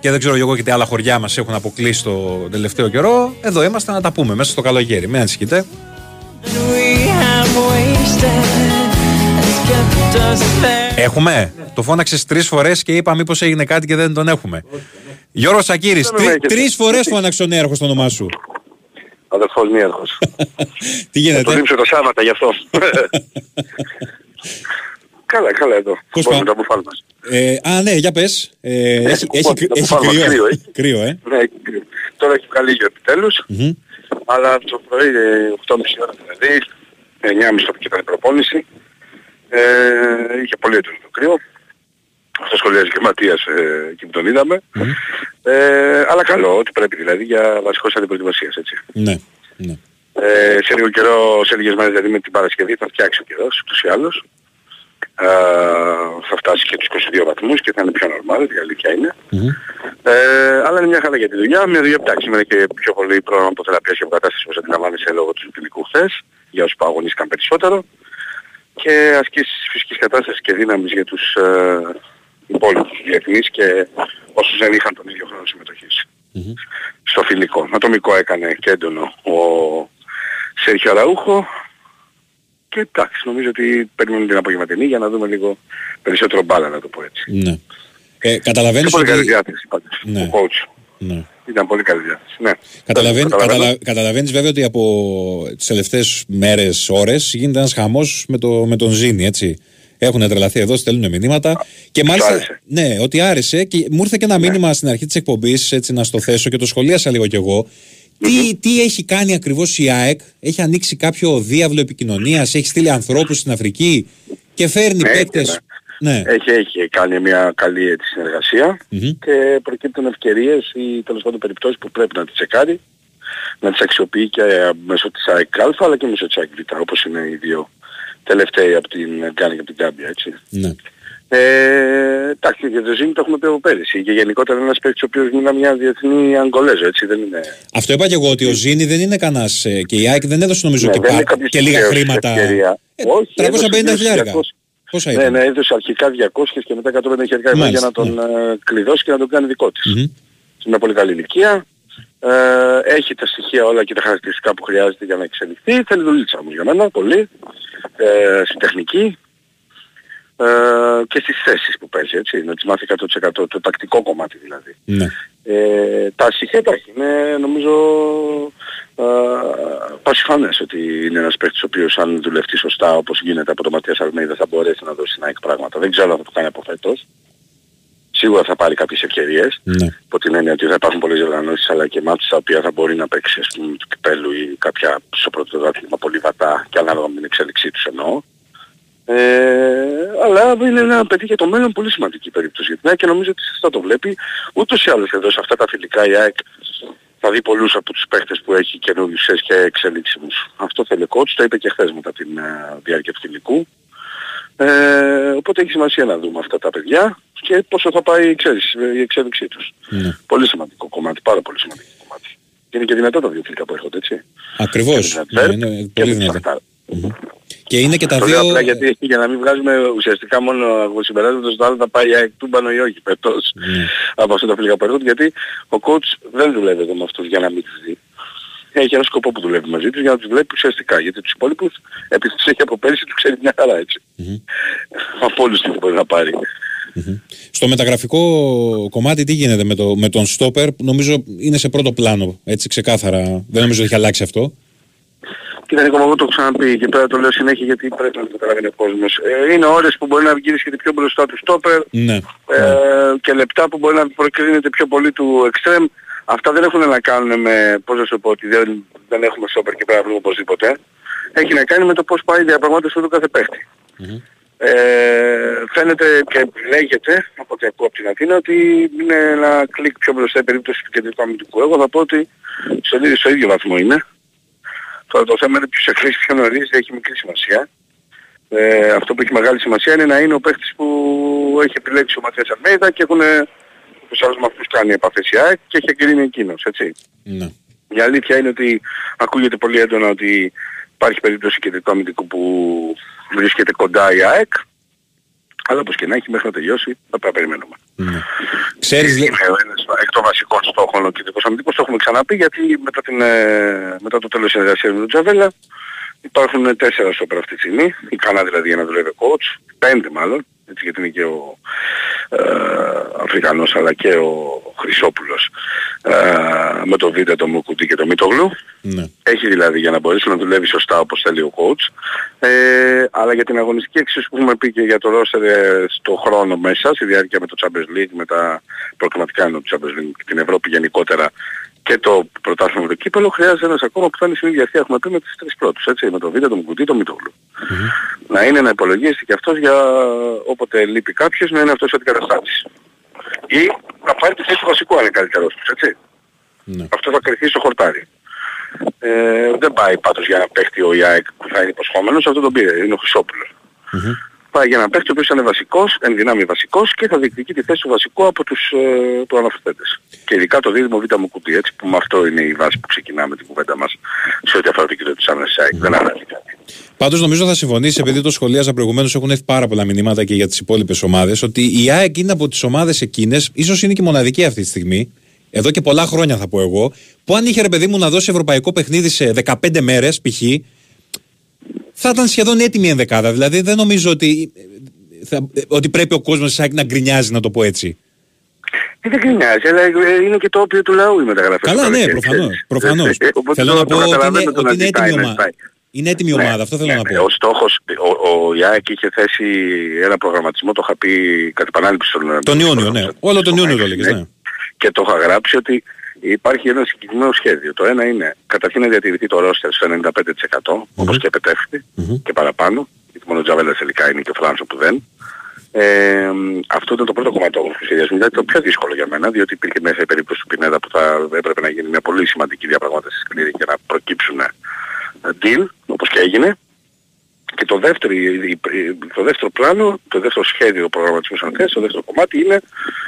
και δεν ξέρω εγώ και τι άλλα χωριά μας έχουν αποκλείσει το τελευταίο καιρό. Εδώ είμαστε να τα πούμε μέσα στο καλοκαίρι. Μην ανησυχείτε. Έχουμε; Το φώναξες τρεις φορές και είπα μήπως έγινε κάτι και δεν τον έχουμε. Γιώργος Σακύρης, Δεν με έχετε. τρεις φορές φώναξε ο νέαρχος το όνομά σου. Αδερφός Νίαρχος. Τι Θα το γίνεται. λείψω το Σάββατα γι' αυτό. καλά, καλά εδώ. Πώς Πώς πάμε; με τα μπουφάλ μας. Ε, α, ναι, για πες. Ε, έχει έχει, κουπόνι, κρυ- τα έχει κουπόνι μας, κρύο. κρύο, έχει. Κρύο, ε. Ναι, έχει κρύο. τώρα έχει βγάλει ήλιο επιτέλους. Μμμ. Αλλά το πρωί, ε, 8.30 ώρα δηλαδή, 9.30 το ήταν η προπόνηση. Ε, είχε πολύ έντονο το κρύο. Αυτό σχολιάζει και ο Ματίας ε, εκεί που τον είδαμε. Ε, αλλά καλό, ότι πρέπει δηλαδή για βασικός αντιπροετοιμασίας, έτσι. Ναι. ναι. Ε, σε λίγο καιρό, σε λίγες μέρες δηλαδή με την Παρασκευή θα φτιάξει ο καιρός, ούτως ή άλλως. Ε, θα φτάσει και τους 22 βαθμούς και θα είναι πιο normal, η αλήθεια είναι. Ε, αλλά είναι μια χαρά για τη δουλειά. Μια δουλειά που εντάξει είναι και πιο πολύ πρόγραμμα αποθεραπείας και αποκατάστασης όπως αντιλαμβάνεσαι λόγω του φιλικού χθες, για όσους που αγωνίστηκαν περισσότερο. Και ασκήσεις φυσικής κατάστασης και δύναμης για τους ε, υπόλοιπους διεθνείς και όσους δεν είχαν τον ίδιο χρόνο συμμετοχής στο φιλικό. Ατομικό έκανε και έντονο ο Σέρχιο Αραούχο και εντάξει νομίζω ότι περιμένουμε την απογευματινή για να δούμε λίγο περισσότερο μπάλα να το πω έτσι. ναι. Ε, Και καταλαβαίνεις πολύ καλή ότι... διάθεση πάντως. Ναι. Ο coach. Ναι. Ήταν πολύ καλή διάθεση. Ναι. Καταλαβαίνει, Καταλαβαίνω. καταλα, καταλαβαίνεις βέβαια ότι από τις τελευταίες μέρες, ώρες γίνεται ένας χαμός με, το, με τον Ζήνη, έτσι. Έχουν τρελαθεί εδώ, στέλνουν μηνύματα. Και μάλιστα. άρεσε. Ναι, ότι άρεσε. Και μου ήρθε και ένα μήνυμα στην αρχή της εκπομπής, έτσι να στο θέσω και το σχολίασα λίγο κι εγώ. Τι, τι έχει κάνει ακριβώς η ΑΕΚ, έχει ανοίξει κάποιο διάβλο επικοινωνίας, έχει στείλει ανθρώπους στην Αφρική; Και φέρνει Ναι, παίκτε. ναι. Ναι. Έχει, έχει κάνει μια καλή έτσι, συνεργασία Μμμ. και προκύπτουν ευκαιρίες ή τέλος πάντων περιπτώσεις που πρέπει να τις τσεκάρει, να τις αξιοποιεί και ε, μέσω της ΑΕΚ Α αλλά και μέσω της ΑΕΚ Β, όπως είναι οι δύο τελευταίοι από την Γκάνη και από την Κάμπια, έτσι. Ναι. Ε, εντάξει, για το Ζήνη το έχουμε πει από πέρυσι. Και γενικότερα είναι ένας παίκτης ο οποίος μιλά μια διεθνή Αγκολέζο, έτσι δεν είναι. Αυτό είπα και εγώ ότι ο Ζήνη δεν είναι κανένας. και η ΑΕΚ δεν έδωσε νομίζω Ναι, και, δεν είναι πα- κάποιος και λίγα τυχαίος χρήματα. ευκαιρία. Ε, Όχι, 350 έδωσε χιλιάρικα. 200. Πόσα Ναι, ήταν; ναι, έδωσε αρχικά 200 και μετά 150 χιλιάρικα ευρώ για Μάλιστα, να τον ε, κλειδώσει και να τον κάνει δικό της. Μμμ. Σε μια πολύ καλή ηλικία. Ε, έχει τα στοιχεία όλα και τα χαρακτηριστικά που χρειάζεται για να εξελιχθεί. Θέλει δουλίτσα όμως για μένα, πολύ. Ε, στην τεχνική ε, και στις θέσεις που παίζει, έτσι. Να τις μάθει 100% το τακτικό κομμάτι δηλαδή. Ναι. Ε, τα στοιχεία τα έχει. Είναι νομίζω ε, πασιφανές ότι είναι ένας παίκτης ο οποίος αν δουλευτεί σωστά όπως γίνεται από τον Ματίας Αλμέιδας θα μπορέσει να δώσει ένα πράγματα. Δεν ξέρω αν θα το κάνει από φέτος. Σίγουρα θα πάρει κάποιες ευκαιρίες. Ναι. Από την έννοια ότι θα υπάρχουν πολλές οργανώσεις αλλά και μάτς τα οποία θα μπορεί να παίξει ας πούμε του κυπέλου ή κάποια στο πρώτο δάχτυλμα πολύ βατά και ανάλογα με την εξέλιξή τους εννοώ. Ε, αλλά είναι ένα παιδί για το μέλλον πολύ σημαντική περίπτωση για την ΑΕΚ και νομίζω ότι θα το βλέπει. Ούτως ή άλλως εδώ σε αυτά τα φιλικά η ΑΕΚ θα δει πολλούς από τους παίχτες που έχει καινούριους σες και εξελίξιμους. Αυτό θέλει ο coach, το είπε και χθες μετά την ε, διάρκεια του φιλικού. Ε, οπότε έχει σημασία να δούμε αυτά τα παιδιά και πόσο θα πάει η εξέλιξη, η εξέλιξή τους. Ναι. Πολύ σημαντικό κομμάτι, πάρα πολύ σημαντικό κομμάτι. Και είναι και δυνατά τα δύο φιλικά που έρχονται, έτσι. Ακριβώς. Και Ναι, με είναι και πολύ με δυνατό. Σαχτάρ. Και είναι και τα Το λέω δύο. απλά γιατί για να μην βγάζουμε ουσιαστικά μόνο από συμπεράσματα στο άλλο θα πάει η ΑΕΚ τούμπανο ή όχι φέτος Ναι. από αυτά τα φιλικά που έρχονται γιατί ο coach δεν δουλεύει εδώ με αυτούς για να μην τους δει. Έχει ένα σκοπό που δουλεύει μαζί τους για να τους βλέπει ουσιαστικά γιατί τους υπόλοιπους επειδή τους έχει από πέρυσι τους ξέρει μια χαρά έτσι. Από όλους τι μπορεί να πάρει. Στο μεταγραφικό κομμάτι τι γίνεται με, το, με τον Στόπερ, που νομίζω είναι σε πρώτο πλάνο. Έτσι ξεκάθαρα. Δεν νομίζω ότι έχει αλλάξει αυτό. Κοίτα Νίκο, μου, εγώ το έχω ξαναπεί και πέρα το λέω συνέχεια γιατί πρέπει να το καταλαβαίνει ο κόσμος. Ε, είναι ώρες που μπορεί να γυρίσει και πιο μπροστά του στόπερ Ναι. ε, και λεπτά που μπορεί να προκρίνεται πιο πολύ του εξτρέμ. Αυτά δεν έχουν να κάνουν με, πώς να σου πω, ότι δεν, δεν έχουμε στόπερ και πρέπει να βρούμε οπωσδήποτε. Έχει να κάνει με το πώς πάει η διαπραγμάτευση του κάθε παίχτη. Ε, φαίνεται και λέγεται από ό,τι ακούω από την Αθήνα ότι είναι ένα κλικ πιο μπροστά η περίπτωση του κεντρικού αμυντικού. Εγώ θα πω ότι στον ίδιο, στο ίδιο βαθμό είναι. Τώρα το θέμα είναι ποιος εκκλείσει πιο νωρίς, έχει μικρή σημασία. Ε, αυτό που έχει μεγάλη σημασία είναι να είναι ο παίχτης που έχει επιλέξει ο Ματίας Αλμέιδα και έχουν τους άλλους με αυτούς κάνει επαφές η ΑΕΚ και έχει εγκρίνει εκείνος, έτσι. Ναι. Η αλήθεια είναι ότι ακούγεται πολύ έντονα ότι υπάρχει περίπτωση κεντρικού αμυντικού που βρίσκεται κοντά η ΑΕΚ. Αλλά όπως και να έχει μέχρι να τελειώσει θα πρέπει να περιμένουμε. Ξέρεις, λέ- Είναι ένας εκ των βασικών στόχων ο κεντρικός αμυντικός, το έχουμε ξαναπεί γιατί μετά, την, ε, μετά το τέλος της συνεργασίας με τον Τζαβέλα υπάρχουν τέσσερα στόπερ αυτή τη στιγμή, ικανά δηλαδή για να δουλεύει ο coach, πέντε μάλλον, έτσι γιατί είναι και ο ε, Αφρικανός αλλά και ο Χρυσόπουλος ε, με το Β, το Μουκουτί και το Μητογλου. Ναι. Έχει δηλαδή για να μπορέσει να δουλεύει σωστά όπως θέλει ο coach. Ε, αλλά για την αγωνιστική εξίσου που έχουμε πει και για το roster ε, στο χρόνο μέσα, στη διάρκεια με το Champions League, με τα προκριματικά εννοώ του Champions League και την Ευρώπη γενικότερα και το πρωτάθλημα με το κύπελο, χρειάζεται ένας ακόμα που θα είναι στην ίδια αυτή έχουμε πει με τις τρεις πρώτους, έτσι, με το Β, το Μουκουτί, το Μητογλου. Να είναι να υπολογίσει και αυτός για όποτε λείπει κάποιος να είναι αυτός ο αντικαταστάτης. Ή να πάρει τη θέση του βασικού αν είναι καλύτερος τους, έτσι. Αυτό θα κρυθεί στο χορτάρι. Ε, δεν πάει πάντως για να παίχτη ο Ιάεκ που θα είναι υποσχόμενος, αυτό τον πήρε, είναι ο Χρυσόπουλος. Πάει για να παίχτη ο οποίος είναι βασικός, εν δυνάμει βασικός και θα διεκδικεί τη θέση του βασικού από τους ε, προαναφερθέντες. Και ειδικά το δίδυμο Β' μου κουτί, έτσι που με αυτό είναι η βάση που ξεκινάμε την κουβέντα μας σε ό,τι αφορά το κύριο της άμυνας της ΑΕΚ. Δεν αλλάζει κάτι. Πάντως νομίζω θα συμφωνήσει, επειδή το σχολίαζα προηγουμένως, έχουν έρθει πάρα πολλά μηνύματα και για τις υπόλοιπες ομάδες, ότι η ΑΕΚ είναι από τις ομάδες εκείνες, ίσως είναι και μοναδική αυτή τη στιγμή, εδώ και πολλά χρόνια θα πω εγώ, που αν είχε ρε παιδί μου να δώσει ευρωπαϊκό παιχνίδι σε 15 μέρες π.χ., θα ήταν σχεδόν έτοιμη η ενδεκάδα. Δηλαδή δεν νομίζω ότι, θα, ότι πρέπει ο κόσμος τη ΑΕΚ να γκρινιάζει, να το πω έτσι. Ε, δεν κρινιάζει, αλλά ε, είναι και το όπιο του λαού η μεταγραφή. Καλά, ναι, προφανώς. Προφανώς. Θέλω να πω ότι είναι, ότι είναι έτοιμη ομάδα. Είναι έτοιμη Ναι, ομάδα, αυτό θέλω ναι, να ναι. πω. Ο στόχος, ο, ο Ιάκ είχε θέσει ένα προγραμματισμό, το είχα πει κατ' επανάληψη στον Τον Ιούνιο, ναι. Όλο τον Ιούνιο το έλεγες. Ναι. και το είχα γράψει ότι υπάρχει ένα συγκεκριμένο σχέδιο. Το ένα είναι καταρχήν να διατηρηθεί το ρόστερ στο 95% όπως και επετεύχθη και παραπάνω, γιατί μόνο ο Τζαβέλας τελικά είναι και ο Φράνσο που δεν. Ε, αυτό ήταν το πρώτο κομμάτι του σχεδιασμού, ήταν το πιο δύσκολο για μένα, διότι υπήρχε μέσα η περίπτωση του Πινέδα που θα έπρεπε να γίνει μια πολύ σημαντική διαπραγμάτευση σκληρή για να προκύψουν ε, deal, όπως και έγινε. Και το δεύτερο, η- η- το δεύτερο πλάνο, το δεύτερο σχέδιο προγραμματισμού σαν θες, το δεύτερο κομμάτι είναι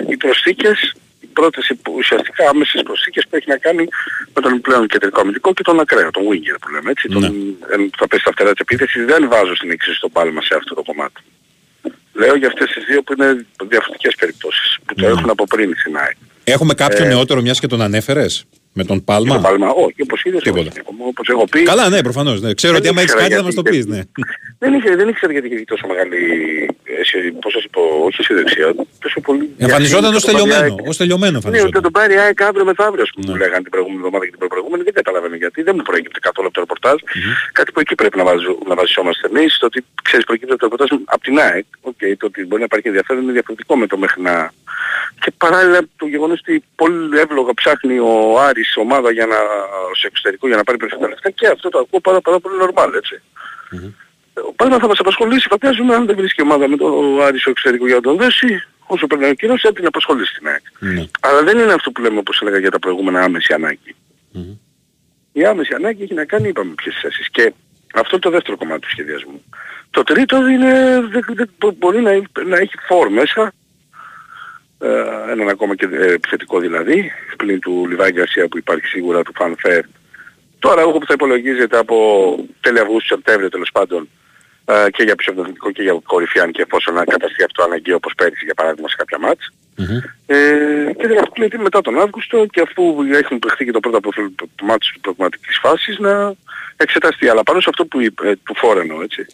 οι προσθήκες, οι πρώτες υπο- ουσιαστικά άμεσες προσθήκες που έχει να κάνει με τον πλέον κεντρικό αμυντικό και τον ακραίο, τον winger που λέμε έτσι, τον, εν- που θα πέσει στα φτερά της επίθεσης, δεν βάζω στην εξής τον πάλμα σε αυτό το κομμάτι. Λέω για αυτές τις δύο που είναι διαφορετικές περιπτώσεις, που το έχουν από πριν στην ΑΕΚ. Έχουμε κάποιον Ε, νεότερο μιας και τον ανέφερες; Με τον Πάλμα; Τον Πάλμα, όχι, όπως είδες, Τίποτα. όχι, όπως έχω πει. Καλά, ναι, προφανώς. Ναι. Ξέρω Δεν ότι άμα έχεις ήξερα κάτι θα μας το γιατί- πεις, ναι. Δεν, είχε, δεν ήξερα γιατί είχε τόσο μεγάλη, εσύ, πώς σας πω, όχι αισιοδεξία, τόσο πολύ... Εμφανιζόταν ως διαχείριση του τελειωμένο. Παπαδάκη. Ως τελειωμένο Ναι, εμφανιζόταν. ότι τον πάρει η ΑΕΚ αύριο μεθαύριο, ας πούμε, που λέγανε την προηγούμενη εβδομάδα και την προηγούμενη, δεν καταλαβαίνω γιατί, δεν μου προέκυπτε καθόλου από το ρεπορτάζ. Κάτι που εκεί πρέπει να, βάζω, να βασιζόμαστε εμείς, το ότι ξέρεις προέκυπτε από το ρεπορτάζ από την ΑΕΚ, okay, το ότι μπορεί να υπάρχει ενδιαφέρον είναι διαφορετικό με το μέχρι να... Και παράλληλα το γεγονός ότι πολύ εύλογα ψάχνει ο Άρης ομάδα για να, σε εξωτερικό για να πάρει περισσότερα λεφτά και αυτό το ακούω πάρα, πάρα πολύ normal, έτσι. Ο Πάλμα θα μας απασχολήσει, φαντάζομαι, αν δεν βρίσκει ομάδα με το Άρη στο εξωτερικό για να τον δώσει, όσο περνάει ο καιρός θα την απασχολήσει την ΑΕΚ. Αλλά δεν είναι αυτό που λέμε όπως έλεγα για τα προηγούμενα άμεση ανάγκη. Η άμεση ανάγκη έχει να κάνει, είπαμε ποιες θέσεις. Και αυτό είναι το δεύτερο κομμάτι του σχεδιασμού. Το τρίτο είναι, δεν, δεν- μπο- μπορεί να, να έχει φόρ μέσα, ε, έναν ακόμα και ε, επιθετικό δηλαδή, πλην του Λιβάη Γκαρσία που υπάρχει σίγουρα του Φανφέρ. Τώρα εγώ που θα υπολογίζεται από τέλη Αυγούστου Σεπτέμβριο τέλος πάντων ε, και για πισωματικό και για κορυφή αν και εφόσον να καταστεί αυτό αναγκαίο όπως πέρυσι για παράδειγμα σε κάποια μάτς. Ε, και δεν αποκλείεται μετά τον Αύγουστο και αφού έχουν παιχθεί και το πρώτο από το μάτς της προγραμματικής φάσης να εξεταστεί. Αλλά πάνω σε αυτό που είπε, ε, του φόρενο έτσι.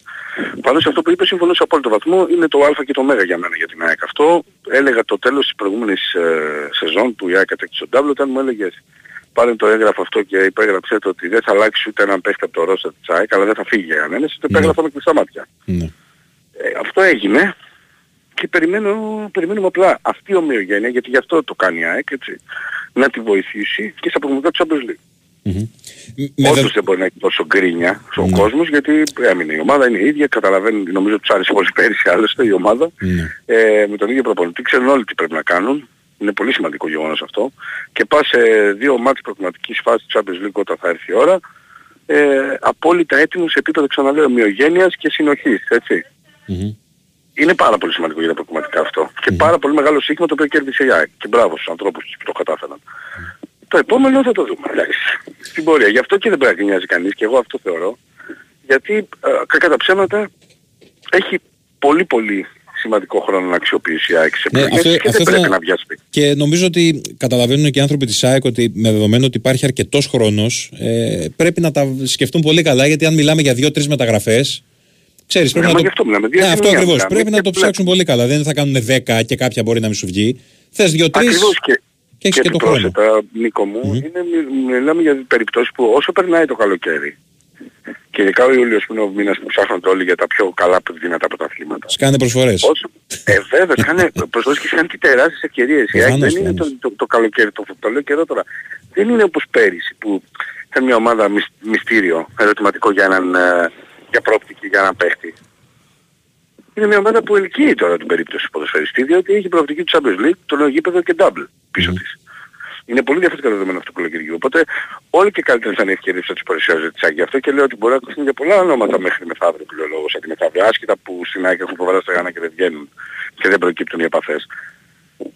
Πάνω σε αυτό που είπε συμφωνώ σε απόλυτο βαθμό είναι το α και το ω για μένα για την ΑΕΚ. Αυτό έλεγα το τέλος της προηγούμενης ε, σεζόν που η ΑΕΚ κατέκτησε τον τάβλο όταν μου έλεγες πάρε το έγγραφο αυτό και υπέγραψε το ότι δεν θα αλλάξει ούτε έναν παίχτη από το ρόστα της ΑΕΚ αλλά δεν θα φύγει για κανένας, το υπέγραφα με κλειστά μάτια. Ναι. Ε, αυτό έγινε και περιμένω, περιμένουμε απλά αυτή η ομοιογένεια, γιατί γι' αυτό το κάνει η ΑΕΚ, έτσι, να τη βοηθήσει και στα πραγματικά του Champions League. Με Όντως δε- δεν μπορεί να έχει τόσο γκρίνια στον κόσμος, γιατί έμεινε η ομάδα, είναι η ίδια, καταλαβαίνει, νομίζω ότι τους άρεσε πολύ πέρυσι άλλωστε η ομάδα, ε, με τον ίδιο προπονητή, ξέρουν όλοι τι πρέπει να κάνουν, είναι πολύ σημαντικό γεγονός αυτό, και πας σε δύο μάτς προγραμματικής φάσης του Champions League όταν θα έρθει η ώρα, ε, απόλυτα έτοιμος σε επίπεδο, ξαναλέω, ομοιογένειας και συνοχής, έτσι. Είναι πάρα πολύ σημαντικό για τα προγραμματικά αυτό. Και πάρα πολύ μεγάλο σύγχυμα το οποίο κέρδισε η ΑΕΚ. Και μπράβο στους ανθρώπους που το κατάφεραν. Το επόμενο θα το δούμε. εντάξει, Στην πορεία. Γι' αυτό και δεν πρέπει να νοιάζει κανείς και εγώ αυτό θεωρώ. Γιατί ε, κακά τα ψέματα έχει πολύ πολύ σημαντικό χρόνο να αξιοποιήσει η ΑΕΚ σε Ναι, επιλογές αυτό- και αυτό δεν πρέπει θα- να βιαστεί. Και νομίζω ότι καταλαβαίνουν και οι άνθρωποι της ΑΕΚ ότι με δεδομένο ότι υπάρχει αρκετός χρόνος ε, πρέπει να τα σκεφτούν πολύ καλά γιατί αν μιλάμε για δύο-τρεις μεταγραφές Ξέρεις, πρέπει Ναι, να μα το... γι' αυτό μιλάμε, δύο ναι, αυτό σημεία ακριβώς. μιλάμε Πρέπει να και το βλέπουμε. ψάξουν πολύ καλά. Δεν θα κάνουν 10 και κάποια μπορεί να μην σου βγει. Θες δύο-τρεις Ακριβώς και, και έχεις και, το χρόνο. επιπρόσθετα, Νίκο μου, είναι, μι- μιλάμε για περιπτώσεις που όσο περνάει το καλοκαίρι και ειδικά ο Ιούλιος που είναι ο μήνας που ψάχνονται όλοι για τα πιο καλά δυνατά πρωταθλήματα. Σκάνε προσφορές. Όσο, ε, βέβαια, κάνε προσδόσεις και κάνει και τεράστιες ευκαιρίες. Η ΑΕΚ Προφανώς, δεν είναι το, προφανώς. το, το καλοκαίρι, το, το λέω καιρό τώρα. Δεν είναι όπως πέρυσι που ήταν μια ομάδα μυς- μυστήριο, ερωτηματικό για έναν, ε, για πρόπτικη, για έναν παίχτη. Είναι μια ομάδα που ελκύει τώρα την περίπτωση του ποδοσφαιριστή, διότι έχει προοπτική του Champions League, το νέο γήπεδο και double πίσω της. Είναι πολύ διαφορετικό δεδομένο αυτό το καλοκαιριού. Οπότε όλοι και καλύτερα θα είναι οι ευκαιρίες που θα τους παρουσιάζει της ΑΕΚ. Γι' αυτό και λέω ότι μπορεί να ακουστούν για πολλά ονόματα μέχρι μεθαύριο που λέω λόγος, αντί μεθαύριο. Άσχετα που στην ΑΕΚ έχουν υποβάλει στα γάνα και δεν βγαίνουν και δεν προκύπτουν οι επαφές.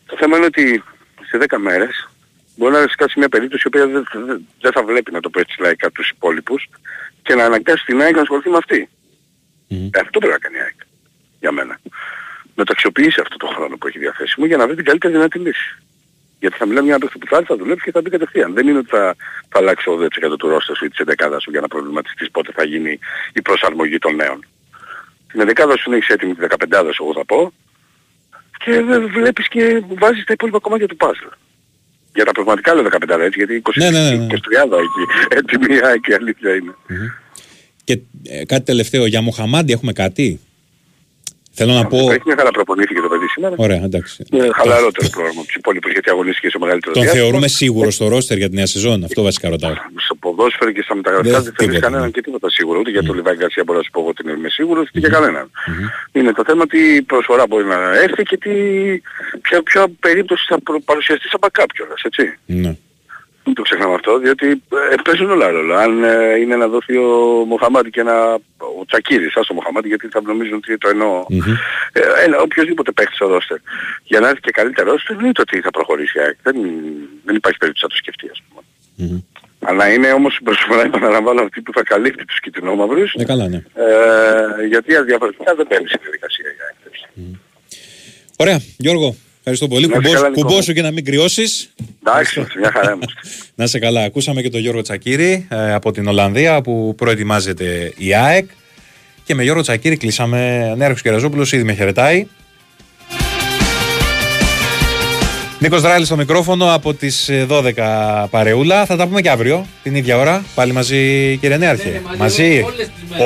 Το θέμα είναι ότι σε 10 μέρες μπορεί να σκάσει μια περίπτωση η οποία δεν, δεν- δεν θα βλέπει να το πω έτσι λαϊκά τους υπόλοιπους και να αναγκάσει την ΑΕΚ να ασχοληθεί με αυτή. Ε, Αυτό πρέπει να κάνει η ΑΕΚ για μένα. Να το αξιοποιήσει αυτό το χρόνο που έχει διαθέσιμο για να βρει την καλύτερη δυνατή λύση. Γιατί θα μιλάμε για ένα παίχτη που θα έρθει, θα δουλέψει και θα μπει κατευθείαν. Δεν είναι ότι θα, θα αλλάξει το 80% του ρόστα σου ή της εντεκάδας σου για να προβληματιστείς πότε θα γίνει η προσαρμογή των νέων. Την εντεκάδα σου έχεις έτοιμη τη 15 εγώ θα πω και δεν βλέπεις και βάζεις τα υπόλοιπα κομμάτια του παζλ. Για τα πραγματικά λέω 15 έτσι, γιατί 20, Ναι, ναι, ναι, ναι. 20 εκεί έτοιμη η ΑΕΚ, η αλήθεια είναι. Και ε, κάτι τελευταίο για Μοχαμάντι έχουμε κάτι; Θέλω να πω. Έχει μια χαρά προπονήθηκε το παιδί σήμερα. Ωραία, εντάξει. Είναι χαλαρότερο πρόγραμμα από τους υπόλοιπους γιατί αγωνίστηκε σε μεγαλύτερο Τον διάστημα. θεωρούμε σίγουρο στο ρόστερ για τη νέα σεζόν. Αυτό βασικά ρωτάω. στο ποδόσφαιρο και στα μεταγραφικά Δεν- δεν θέλεις τίποτα, κανέναν ναι. και τίποτα σίγουρο. Ούτε για τον Λιβάη Γκαρσία μπορώ να σου πω εγώ ότι είμαι σίγουρος, ούτε για κανέναν. Είναι το θέμα τι προσφορά μπορεί να έρθει και τι, ποια, ποια περίπτωση θα προ- παρουσιαστεί σαν backup κιόλας, έτσι. Ναι. Μην το ξεχνάμε αυτό, διότι ε, παίζουν όλα ρόλο. Αν ε, είναι να δοθεί ο Μοχαμάτι και να, ο Τσακίρης, άστο Μοχαμάτι, γιατί θα νομίζουν ότι το εννοώ. Ε, ένα, οποιοδήποτε παίχτης στο ρόστερ. Για να έρθει και καλύτερο ρόστερ, δεν είναι το ότι θα προχωρήσει η ΑΕΚ. Δεν, δεν υπάρχει περίπτωση να το σκεφτεί, ας πούμε. Αλλά είναι όμως η προσφορά, επαναλαμβάνω, αυτή που θα καλύπτει τους κυτρινόμαυρους. Ε, καλά, ναι. Ε, γιατί διαφορετικά δεν παίρνει στη διαδικασία η ΑΕΚ. Ωραία, Γιώργο, ευχαριστώ πολύ. Να είσαι Κουμπό, καλά, Νικό κουμπός μου. σου και να μην κρυώσεις. Εντάξει, μια χαρά είμαστε. Να σε καλά. Ακούσαμε και τον Γιώργο Τσακύρη ε, από την Ολλανδία που προετοιμάζεται η ΑΕΚ. Και με Γιώργο Τσακύρη κλείσαμε. Νέαρχο Κεραζόπουλος ήδη με χαιρετάει. Νίκος Δράλης στο μικρόφωνο από τις 12 παρεούλα. Θα τα πούμε και αύριο την ίδια ώρα. Πάλι μαζί, κύριε Νέαρχε. μαζί.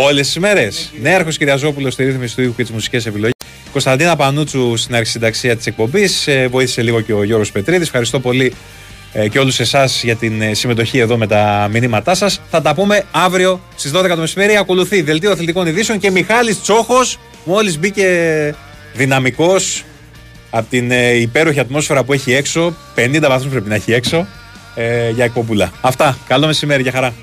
Όλες τις μέρες. Νέαρχος Κυριαζόπουλο στη ρύθμιση του ήχου και τις μουσικές επιλογές. Κωνσταντίνα Πανούτσου στην αρχισυνταξία της εκπομπής. βοήθησε λίγο και ο Γιώργος Πετρίδης. Ευχαριστώ πολύ ε, και όλους εσάς για την ε, συμμετοχή εδώ με τα μηνύματά σας. Θα τα πούμε αύριο στις 12 το μεσημέρι. Ακολουθεί δελτίο αθλητικών ειδήσεων και Μιχάλης Τσόχος. Μόλις μπήκε δυναμικός από την ε, υπέροχη ατμόσφαιρα που έχει έξω. 50 βαθμούς πρέπει να έχει έξω. Ε, για εκπομπούλα. Αυτά. Καλό μεσημέρι. Για χαρά.